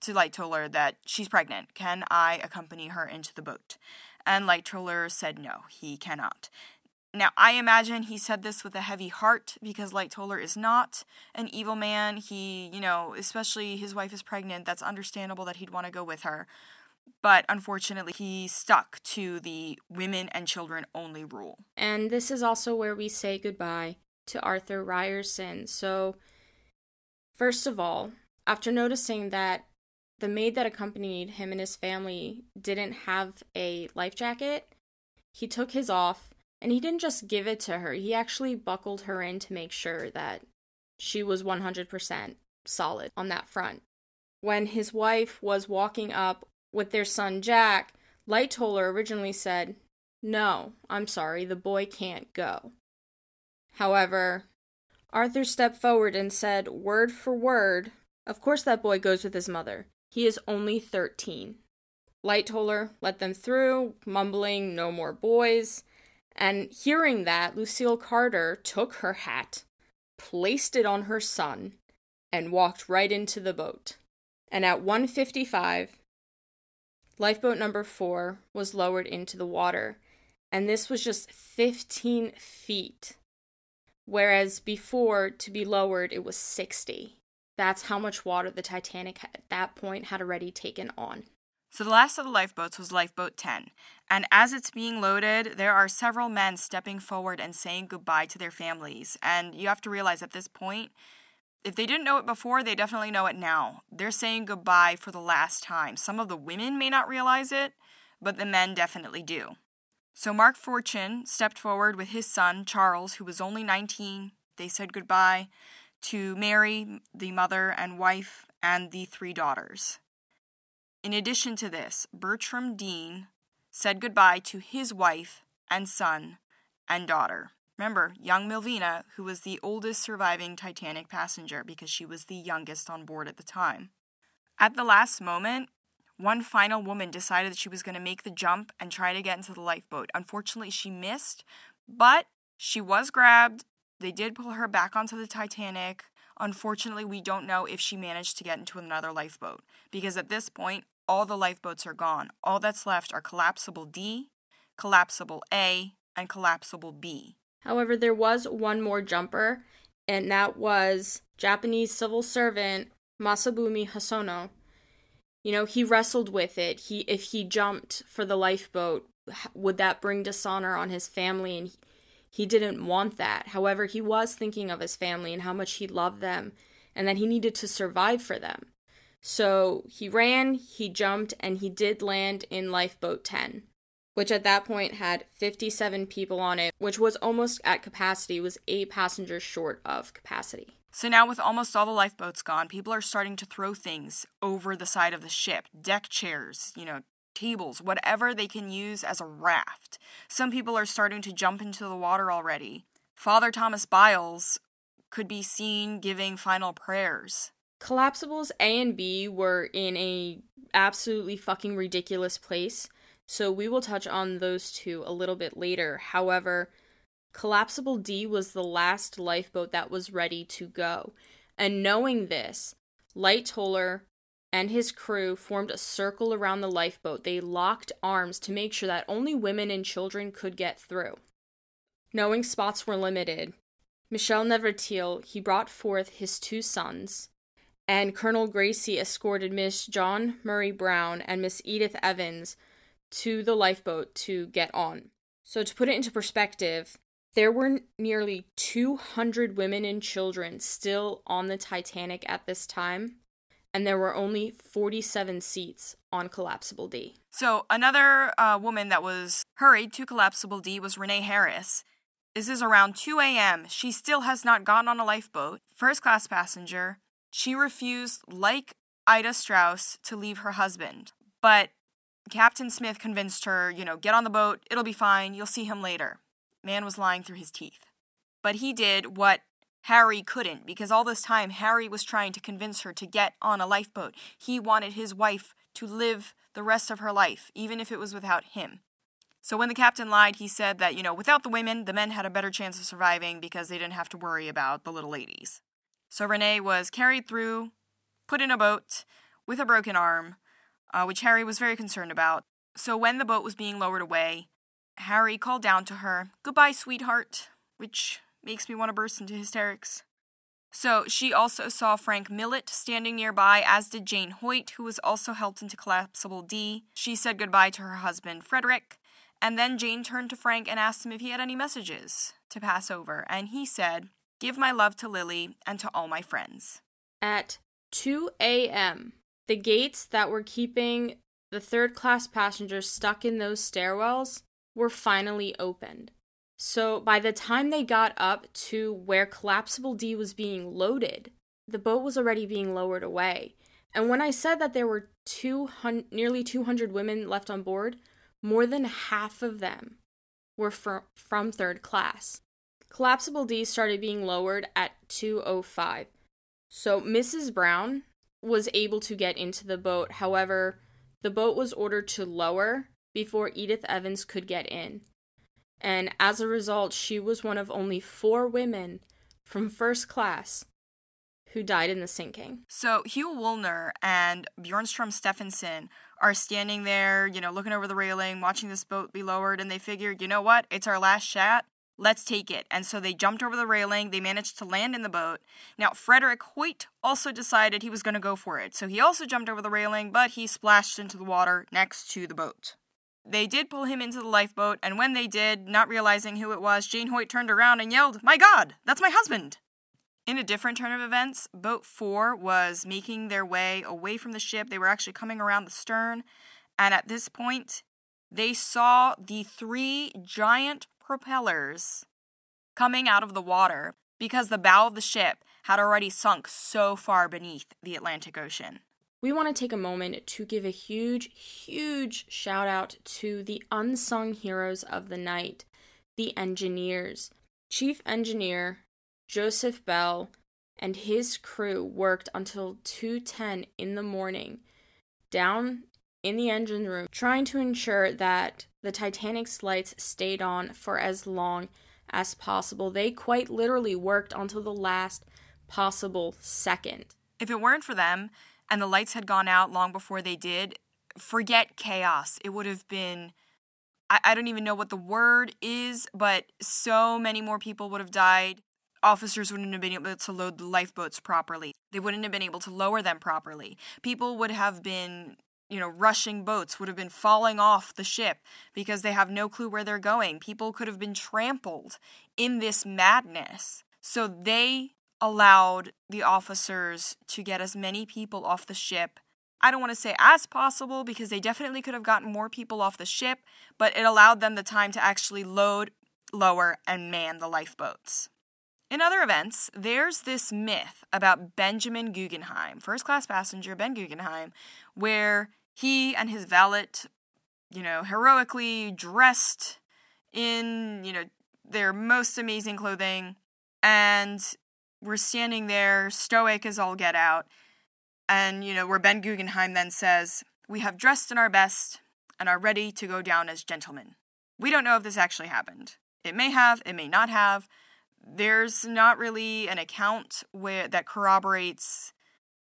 to Lightoller that she's pregnant. Can I accompany her into the boat? And Lightoller said no, he cannot. Now, I imagine he said this with a heavy heart because Lightoller is not an evil man. He, you know, especially his wife is pregnant, that's understandable that he'd want to go with her. but unfortunately, he stuck to the women and children only rule. And this is also where we say goodbye to Arthur Ryerson. So, first of all, after noticing that the maid that accompanied him and his family didn't have a life jacket, he took his off and he didn't just give it to her, he actually buckled her in to make sure that she was 100% solid on that front. When his wife was walking up with their son Jack, Lightoller originally said, No, I'm sorry, the boy can't go. However, Arthur stepped forward and said, word for word, Of course that boy goes with his mother. He is only 13. Lightoller let them through, mumbling, No more boys. And hearing that, Lucille Carter took her hat, placed it on her son, and walked right into the boat. And at 155, lifeboat number 4 was lowered into the water, and this was just 15 feet. Whereas before to be lowered it was 60. That's how much water the Titanic at that point had already taken on. So the last of the lifeboats was Lifeboat 10, and as it's being loaded, there are several men stepping forward and saying goodbye to their families. And you have to realize at this point, if they didn't know it before, they definitely know it now. They're saying goodbye for the last time. Some of the women may not realize it, but the men definitely do. So Mark Fortune stepped forward with his son, Charles, who was only 19. They said goodbye to Mary, the mother and wife, and the three daughters. In addition to this, Bertram Dean said goodbye to his wife and son and daughter. Remember, young Millvina, who was the oldest surviving Titanic passenger because she was the youngest on board at the time. At the last moment, one final woman decided that she was going to make the jump and try to get into the lifeboat. Unfortunately, she missed, but she was grabbed. They did pull her back onto the Titanic. Unfortunately, we don't know if she managed to get into another lifeboat because at this point, all the lifeboats are gone. All that's left are collapsible D, collapsible A, and collapsible B. However, there was one more jumper, and that was Japanese civil servant Masabumi Hosono. You know, he wrestled with it. He if he jumped for the lifeboat, would that bring dishonor on his family and he, he didn't want that. However, he was thinking of his family and how much he loved them and that he needed to survive for them. So he ran, he jumped, and he did land in Lifeboat 10, which at that point had 57 people on it, which was almost at capacity, was eight passengers short of capacity. So now, with almost all the lifeboats gone, people are starting to throw things over the side of the ship deck chairs, you know, tables, whatever they can use as a raft. Some people are starting to jump into the water already. Father Thomas Byles could be seen giving final prayers. Collapsibles A and B were in a absolutely fucking ridiculous place, so we will touch on those two a little bit later. However, Collapsible D was the last lifeboat that was ready to go. And knowing this, Lightoller and his crew formed a circle around the lifeboat. They locked arms to make sure that only women and children could get through. Knowing spots were limited, Michel Navratil, he brought forth his two sons, and Colonel Gracie escorted Miss John Murray Brown and Miss Edith Evans to the lifeboat to get on. So, to put it into perspective, there were nearly 200 women and children still on the Titanic at this time, and there were only 47 seats on Collapsible D. So, another uh, woman that was hurried to Collapsible D was Renee Harris. This is around 2 a.m. She still has not gotten on a lifeboat. First class passenger, she refused, like Ida Straus, to leave her husband. But Captain Smith convinced her, you know, get on the boat, it'll be fine, you'll see him later. Man was lying through his teeth. But he did what Harry couldn't, because all this time Harry was trying to convince her to get on a lifeboat. He wanted his wife to live the rest of her life, even if it was without him. So when the captain lied, he said that, you know, without the women, the men had a better chance of surviving because they didn't have to worry about the little ladies. So Renee was carried through, put in a boat with a broken arm, uh, which Harry was very concerned about. So when the boat was being lowered away, Harry called down to her, Goodbye, sweetheart, which makes me want to burst into hysterics. So she also saw Frank Millet standing nearby, as did Jane Hoyt, who was also helped into Collapsible D. She said goodbye to her husband, Frederick, and then Jane turned to Frank and asked him if he had any messages to pass over, and he said, Give my love to Lily and to all my friends. At 2 a.m., the gates that were keeping the third class passengers stuck in those stairwells were finally opened. So by the time they got up to where Collapsible D was being loaded, the boat was already being lowered away. And when I said that there were 200, nearly 200 women left on board, more than half of them were fr- from third class. Collapsible D started being lowered at 205. So Mrs. Brown was able to get into the boat. However, the boat was ordered to lower before Edith Evans could get in. And as a result, she was one of only four women from first class who died in the sinking. So Hugh Woolner and Bjornstrom Stephenson are standing there, you know, looking over the railing, watching this boat be lowered, and they figured, you know what, it's our last shot. Let's take it. And so they jumped over the railing. They managed to land in the boat. Now, Frederick Hoyt also decided he was going to go for it. So he also jumped over the railing, but he splashed into the water next to the boat. They did pull him into the lifeboat, and when they did, not realizing who it was, Jane Hoyt turned around and yelled, My God, that's my husband! In a different turn of events, Boat 4 was making their way away from the ship. They were actually coming around the stern, and at this point, they saw the three giant propellers coming out of the water because the bow of the ship had already sunk so far beneath the Atlantic Ocean. We want to take a moment to give a huge, huge shout out to the unsung heroes of the night, the engineers. Chief Engineer Joseph Bell and his crew worked until 2:10 in the morning down in the engine room trying to ensure that the Titanic's lights stayed on for as long as possible. They quite literally worked until the last possible second. If it weren't for them and the lights had gone out long before they did, forget chaos. It would have been. I, I don't even know what the word is, but so many more people would have died. Officers wouldn't have been able to load the lifeboats properly. They wouldn't have been able to lower them properly. People would have been you know, rushing boats would have been falling off the ship because they have no clue where they're going. People could have been trampled in this madness. So they allowed the officers to get as many people off the ship. I don't want to say as possible because they definitely could have gotten more people off the ship, but it allowed them the time to actually load, lower, and man the lifeboats. In other events, there's this myth about Benjamin Guggenheim, first class passenger Ben Guggenheim, where he and his valet, you know, heroically dressed in, you know, their most amazing clothing, and we're standing there, stoic as all get out. And, you know, where Ben Guggenheim then says, We have dressed in our best and are ready to go down as gentlemen. We don't know if this actually happened. It may have, it may not have. There's not really an account where that corroborates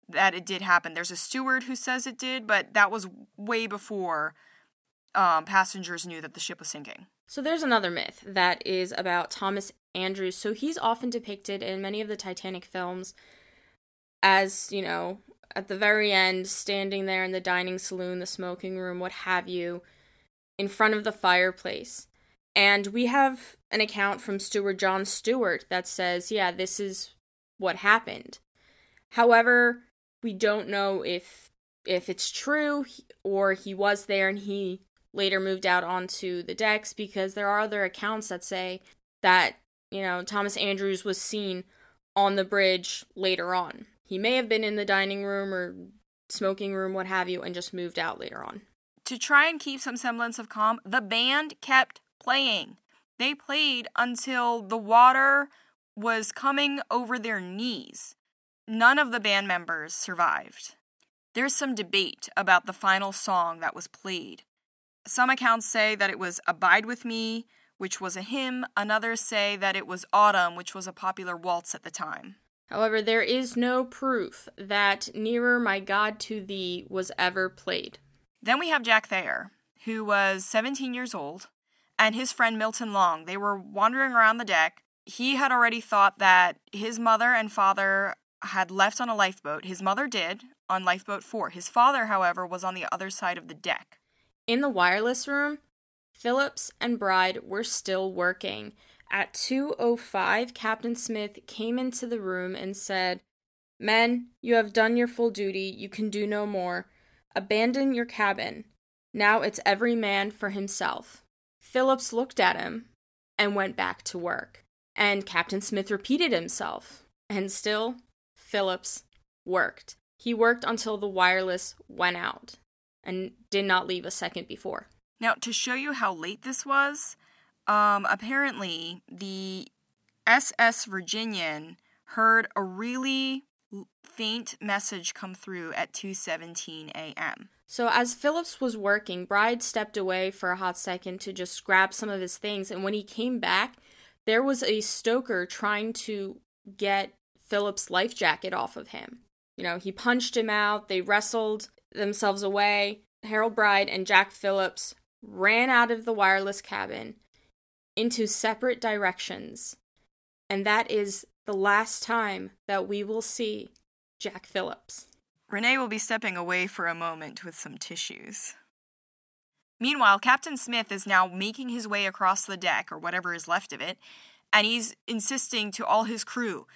that it did happen. There's a steward who says it did, but that was way before um, passengers knew that the ship was sinking. So there's another myth that is about Thomas Andrews. So he's often depicted in many of the Titanic films as, you know, at the very end, standing there in the dining saloon, the smoking room, what have you, in front of the fireplace. And we have an account from Steward John Stewart that says, yeah, this is what happened. However, we don't know if if it's true or he was there and he later moved out onto the decks because there are other accounts that say that you know Thomas Andrews was seen on the bridge later on. He may have been in the dining room or smoking room, what have you, and just moved out later on. To try and keep some semblance of calm, the band kept playing. They played until the water was coming over their knees. None of the band members survived. There's some debate about the final song that was played. Some accounts say that it was Abide With Me, which was a hymn. Others say that it was Autumn, which was a popular waltz at the time. However, there is no proof that Nearer My God to Thee was ever played. Then we have Jack Thayer, who was 17 years old, and his friend Milton Long. They were wandering around the deck he had already thought that his mother and father had left on a lifeboat. His mother did on lifeboat 4. His father, however, was on the other side of the deck. In the wireless room, Phillips and Bride were still working. At 2:05, Captain Smith came into the room and said, "Men, you have done your full duty. You can do no more. Abandon your cabin. Now it's every man for himself." Phillips looked at him and went back to work. And Captain Smith repeated himself. And still, Phillips worked. He worked until the wireless went out and did not leave a second before. Now, to show you how late this was, um, apparently the SS Virginian heard a really faint message come through at 2:17 a.m. So as Phillips was working, Bride stepped away for a hot second to just grab some of his things and when he came back, there was a stoker trying to get Phillips' life jacket off of him. You know, he punched him out, they wrestled themselves away. Harold Bride and Jack Phillips ran out of the wireless cabin into separate directions. And that is the last time that we will see Jack Phillips. Renee will be stepping away for a moment with some tissues. Meanwhile, Captain Smith is now making his way across the deck, or whatever is left of it, and he's insisting to all his crew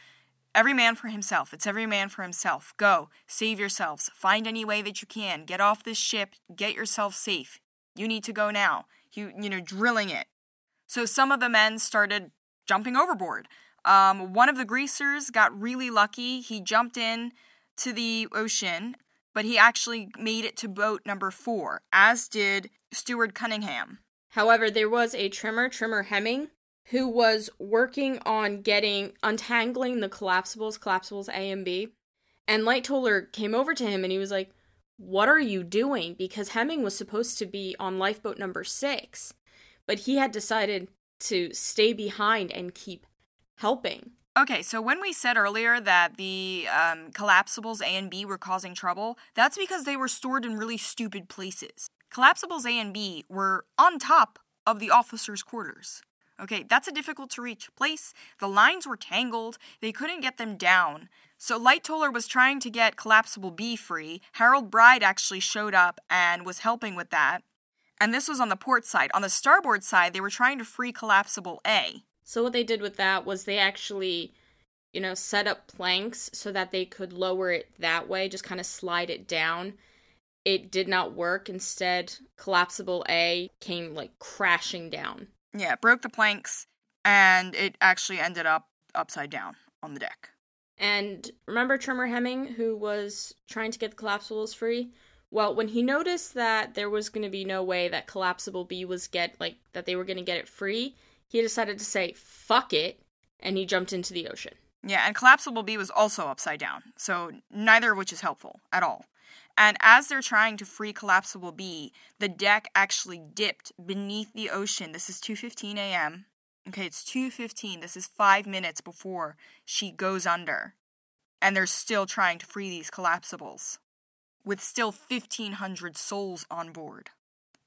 every man for himself. It's every man for himself. Go, save yourselves. Find any way that you can. Get off this ship. Get yourself safe. You need to go now. You, you know, drilling it. So some of the men started jumping overboard. Um, one of the greasers got really lucky. He jumped in to the ocean, but he actually made it to boat number four, as did Steward Cunningham. However, there was a trimmer, Trimmer Hemming, who was working on getting untangling the collapsibles, collapsibles A and B. And Lightoller came over to him and he was like, What are you doing? Because Hemming was supposed to be on lifeboat number six, but he had decided to stay behind and keep helping. Okay, so when we said earlier that the um, collapsibles A and B were causing trouble, that's because they were stored in really stupid places. Collapsibles A and B were on top of the officers' quarters. Okay, that's a difficult to reach place. The lines were tangled, they couldn't get them down. So Lightoller was trying to get Collapsible B free. Harold Bride actually showed up and was helping with that. And this was on the port side. On the starboard side, they were trying to free Collapsible A. So what they did with that was they actually, you know, set up planks so that they could lower it that way, just kind of slide it down. It did not work. Instead, Collapsible A came like crashing down. Yeah, broke the planks and it actually ended up upside down on the deck. And remember Trimmer Hemming, who was trying to get the collapsibles free? Well, when he noticed that there was going to be no way that collapsible B was get like that they were going to get it free, he decided to say fuck it and he jumped into the ocean. Yeah, and collapsible B was also upside down. So neither of which is helpful at all. And as they're trying to free collapsible B, the deck actually dipped beneath the ocean. This is 2:15 a.m. Okay, it's 2:15. This is 5 minutes before she goes under. And they're still trying to free these collapsibles with still 1500 souls on board.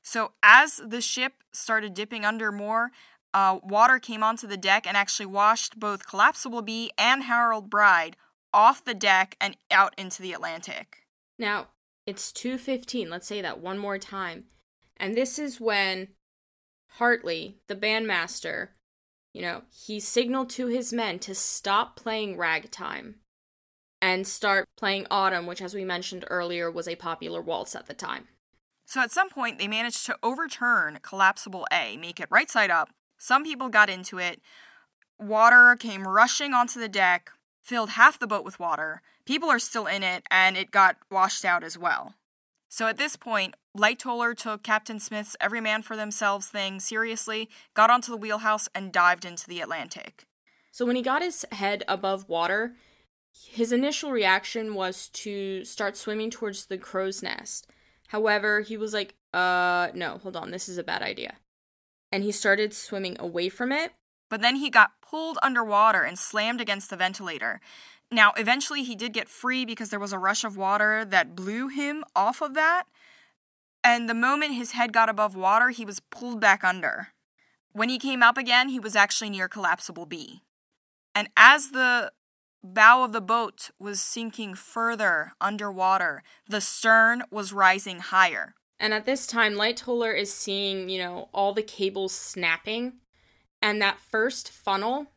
So as the ship started dipping under more, uh, water came onto the deck and actually washed both Collapsible B and Harold Bride off the deck and out into the Atlantic. Now, it's 2:15. Let's say that one more time. And this is when Hartley, the bandmaster, you know, he signaled to his men to stop playing ragtime and start playing autumn, which as we mentioned earlier was a popular waltz at the time. So at some point they managed to overturn collapsible A, make it right side up. Some people got into it. Water came rushing onto the deck, filled half the boat with water. People are still in it, and it got washed out as well. So at this point, Lightoller took Captain Smith's every man for themselves thing seriously, got onto the wheelhouse, and dived into the Atlantic. So when he got his head above water, his initial reaction was to start swimming towards the crow's nest. However, he was like, uh, no, hold on, this is a bad idea. And he started swimming away from it. But then he got pulled underwater and slammed against the ventilator. Now, eventually, he did get free because there was a rush of water that blew him off of that. And the moment his head got above water, he was pulled back under. When he came up again, he was actually near collapsible B. And as the bow of the boat was sinking further underwater, the stern was rising higher. And at this time, Lightoller is seeing, you know, all the cables snapping. And that first funnel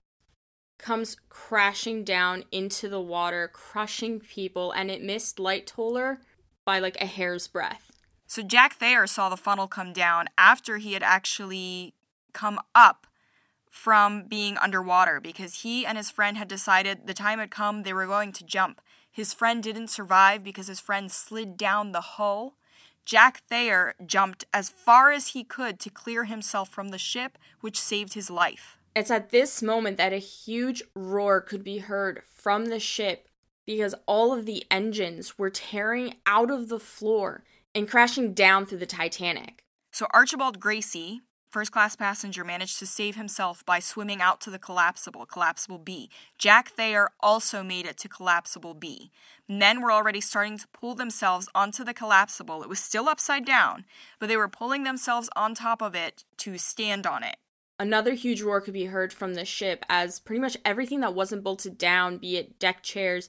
comes crashing down into the water, crushing people, and it missed Lightoller by like a hair's breadth. So Jack Thayer saw the funnel come down after he had actually come up from being underwater because he and his friend had decided the time had come they were going to jump. His friend didn't survive because his friend slid down the hull. Jack Thayer jumped as far as he could to clear himself from the ship, which saved his life. It's at this moment that a huge roar could be heard from the ship because all of the engines were tearing out of the floor and crashing down through the Titanic. So Archibald Gracie, first class passenger, managed to save himself by swimming out to the collapsible, collapsible B. Jack Thayer also made it to collapsible B. Men were already starting to pull themselves onto the collapsible. It was still upside down, but they were pulling themselves on top of it to stand on it. Another huge roar could be heard from the ship as pretty much everything that wasn't bolted down, be it deck chairs,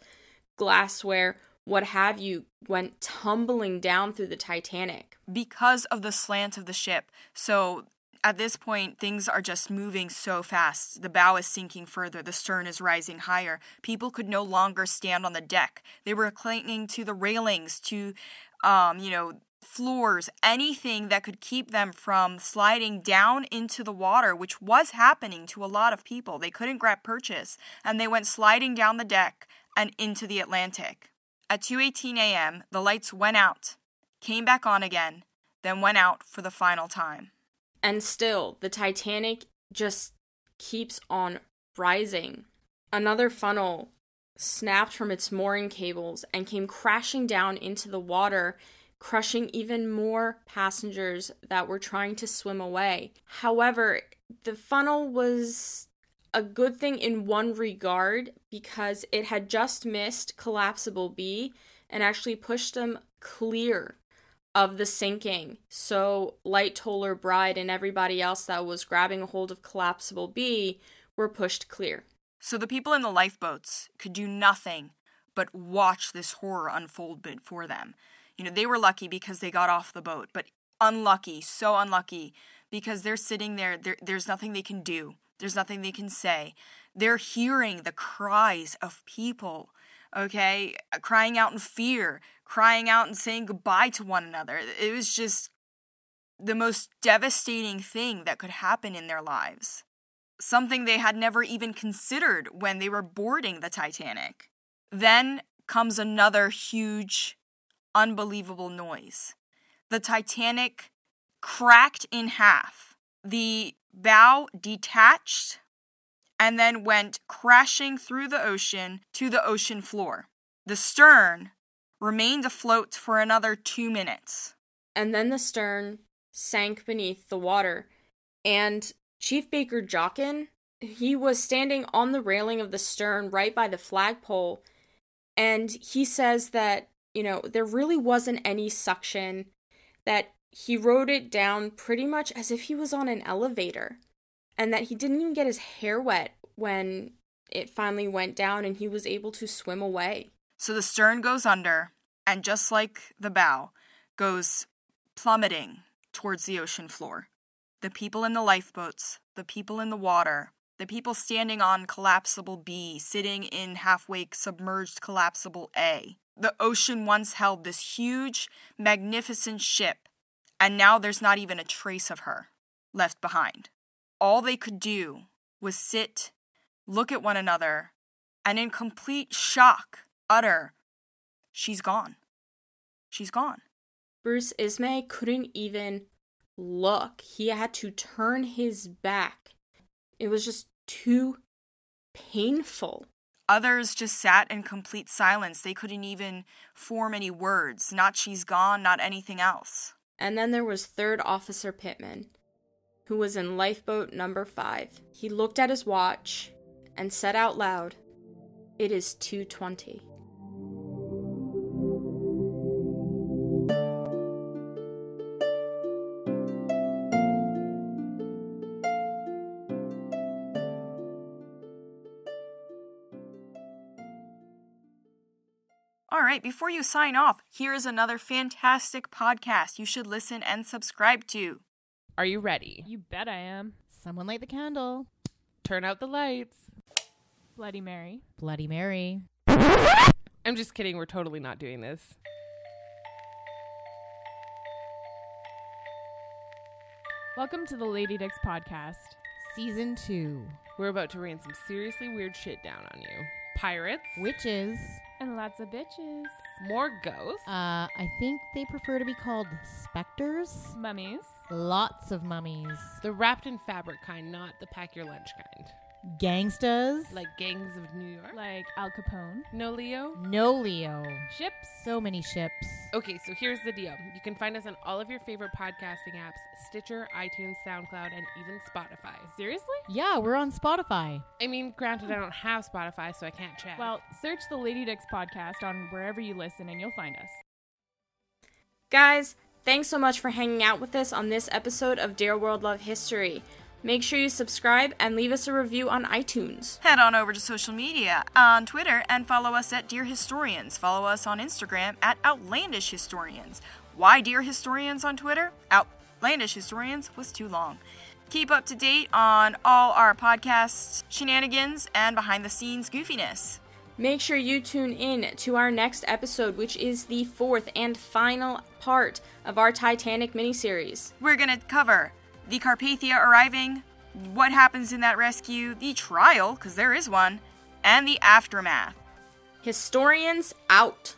glassware, what have you, went tumbling down through the Titanic. Because of the slant of the ship. So at this point, things are just moving so fast. The bow is sinking further, the stern is rising higher. People could no longer stand on the deck. They were clinging to the railings, to, um, you know, floors, anything that could keep them from sliding down into the water, which was happening to a lot of people. They couldn't grab purchase, and they went sliding down the deck and into the Atlantic. At 2:18 a.m., the lights went out, came back on again, then went out for the final time. And still, the Titanic just keeps on rising. Another funnel snapped from its mooring cables and came crashing down into the water crushing even more passengers that were trying to swim away. However, the funnel was a good thing in one regard because it had just missed collapsible B and actually pushed them clear of the sinking. So Lightoller Bride and everybody else that was grabbing a hold of collapsible B were pushed clear. So the people in the lifeboats could do nothing but watch this horror unfold before them. You know, they were lucky because they got off the boat, but unlucky, so unlucky because they're sitting there, there there's nothing they can do. There's nothing they can say. They're hearing the cries of people, okay, crying out in fear, crying out and saying goodbye to one another. It was just the most devastating thing that could happen in their lives. Something they had never even considered when they were boarding the Titanic. Then comes another huge unbelievable noise. The Titanic cracked in half. The bow detached and then went crashing through the ocean to the ocean floor. The stern remained afloat for another two minutes. And then the stern sank beneath the water. And Chief Baker Joughin, he was standing on the railing of the stern right by the flagpole. And he says that you know, there really wasn't any suction, that he wrote it down pretty much as if he was on an elevator, and that he didn't even get his hair wet when it finally went down and he was able to swim away. So the stern goes under, and just like the bow, goes plummeting towards the ocean floor. The people in the lifeboats, the people in the water, the people standing on collapsible B, sitting in half wake submerged collapsible A, the ocean once held this huge, magnificent ship, and now there's not even a trace of her left behind. All they could do was sit, look at one another, and in complete shock, utter, She's gone. She's gone. Bruce Ismay couldn't even look. He had to turn his back. It was just too painful. Others just sat in complete silence. They couldn't even form any words. Not she's gone, not anything else. And then there was Third Officer Pitman, who was in lifeboat number five. He looked at his watch and said out loud, It is 220. All right, before you sign off, here is another fantastic podcast you should listen and subscribe to. Are you ready? You bet I am. Someone light the candle. Turn out the lights. Bloody Mary. Bloody Mary. I'm just kidding. We're totally not doing this. Welcome to the Lady Dix podcast. Season 2. We're about to rain some seriously weird shit down on you. Pirates, Witches. And lots of bitches. more ghosts, Uh, I think they prefer to be called specters. Mummies. Lots of mummies. the wrapped in fabric kind, not the pack your lunch kind. Gangstas. Like gangs of New York. Like Al Capone. No, Leo? no Leo. Ships. So many ships. Okay, so here's the deal. You can find us on all of your favorite podcasting apps Stitcher, iTunes, SoundCloud, and even Spotify. Seriously? Yeah, we're on Spotify. I mean, granted, I don't have Spotify, so I can't check. Well, search the Lady Dix podcast on wherever you listen and you'll find us. Guys, thanks so much for hanging out with us on this episode of Dear World Love History. Make sure you subscribe and leave us a review on iTunes. Head on over to social media on Twitter and follow us at Dear Historians. Follow us on Instagram at Outlandish Historians. Why Dear Historians on Twitter? Outlandish Historians was too long. Keep up to date on all our podcast shenanigans and behind the scenes goofiness. Make sure you tune in to our next episode, which is the fourth and final part of our Titanic miniseries. We're going to cover the Carpathia arriving, what happens in that rescue, the trial, because there is one, and the aftermath. Historians out.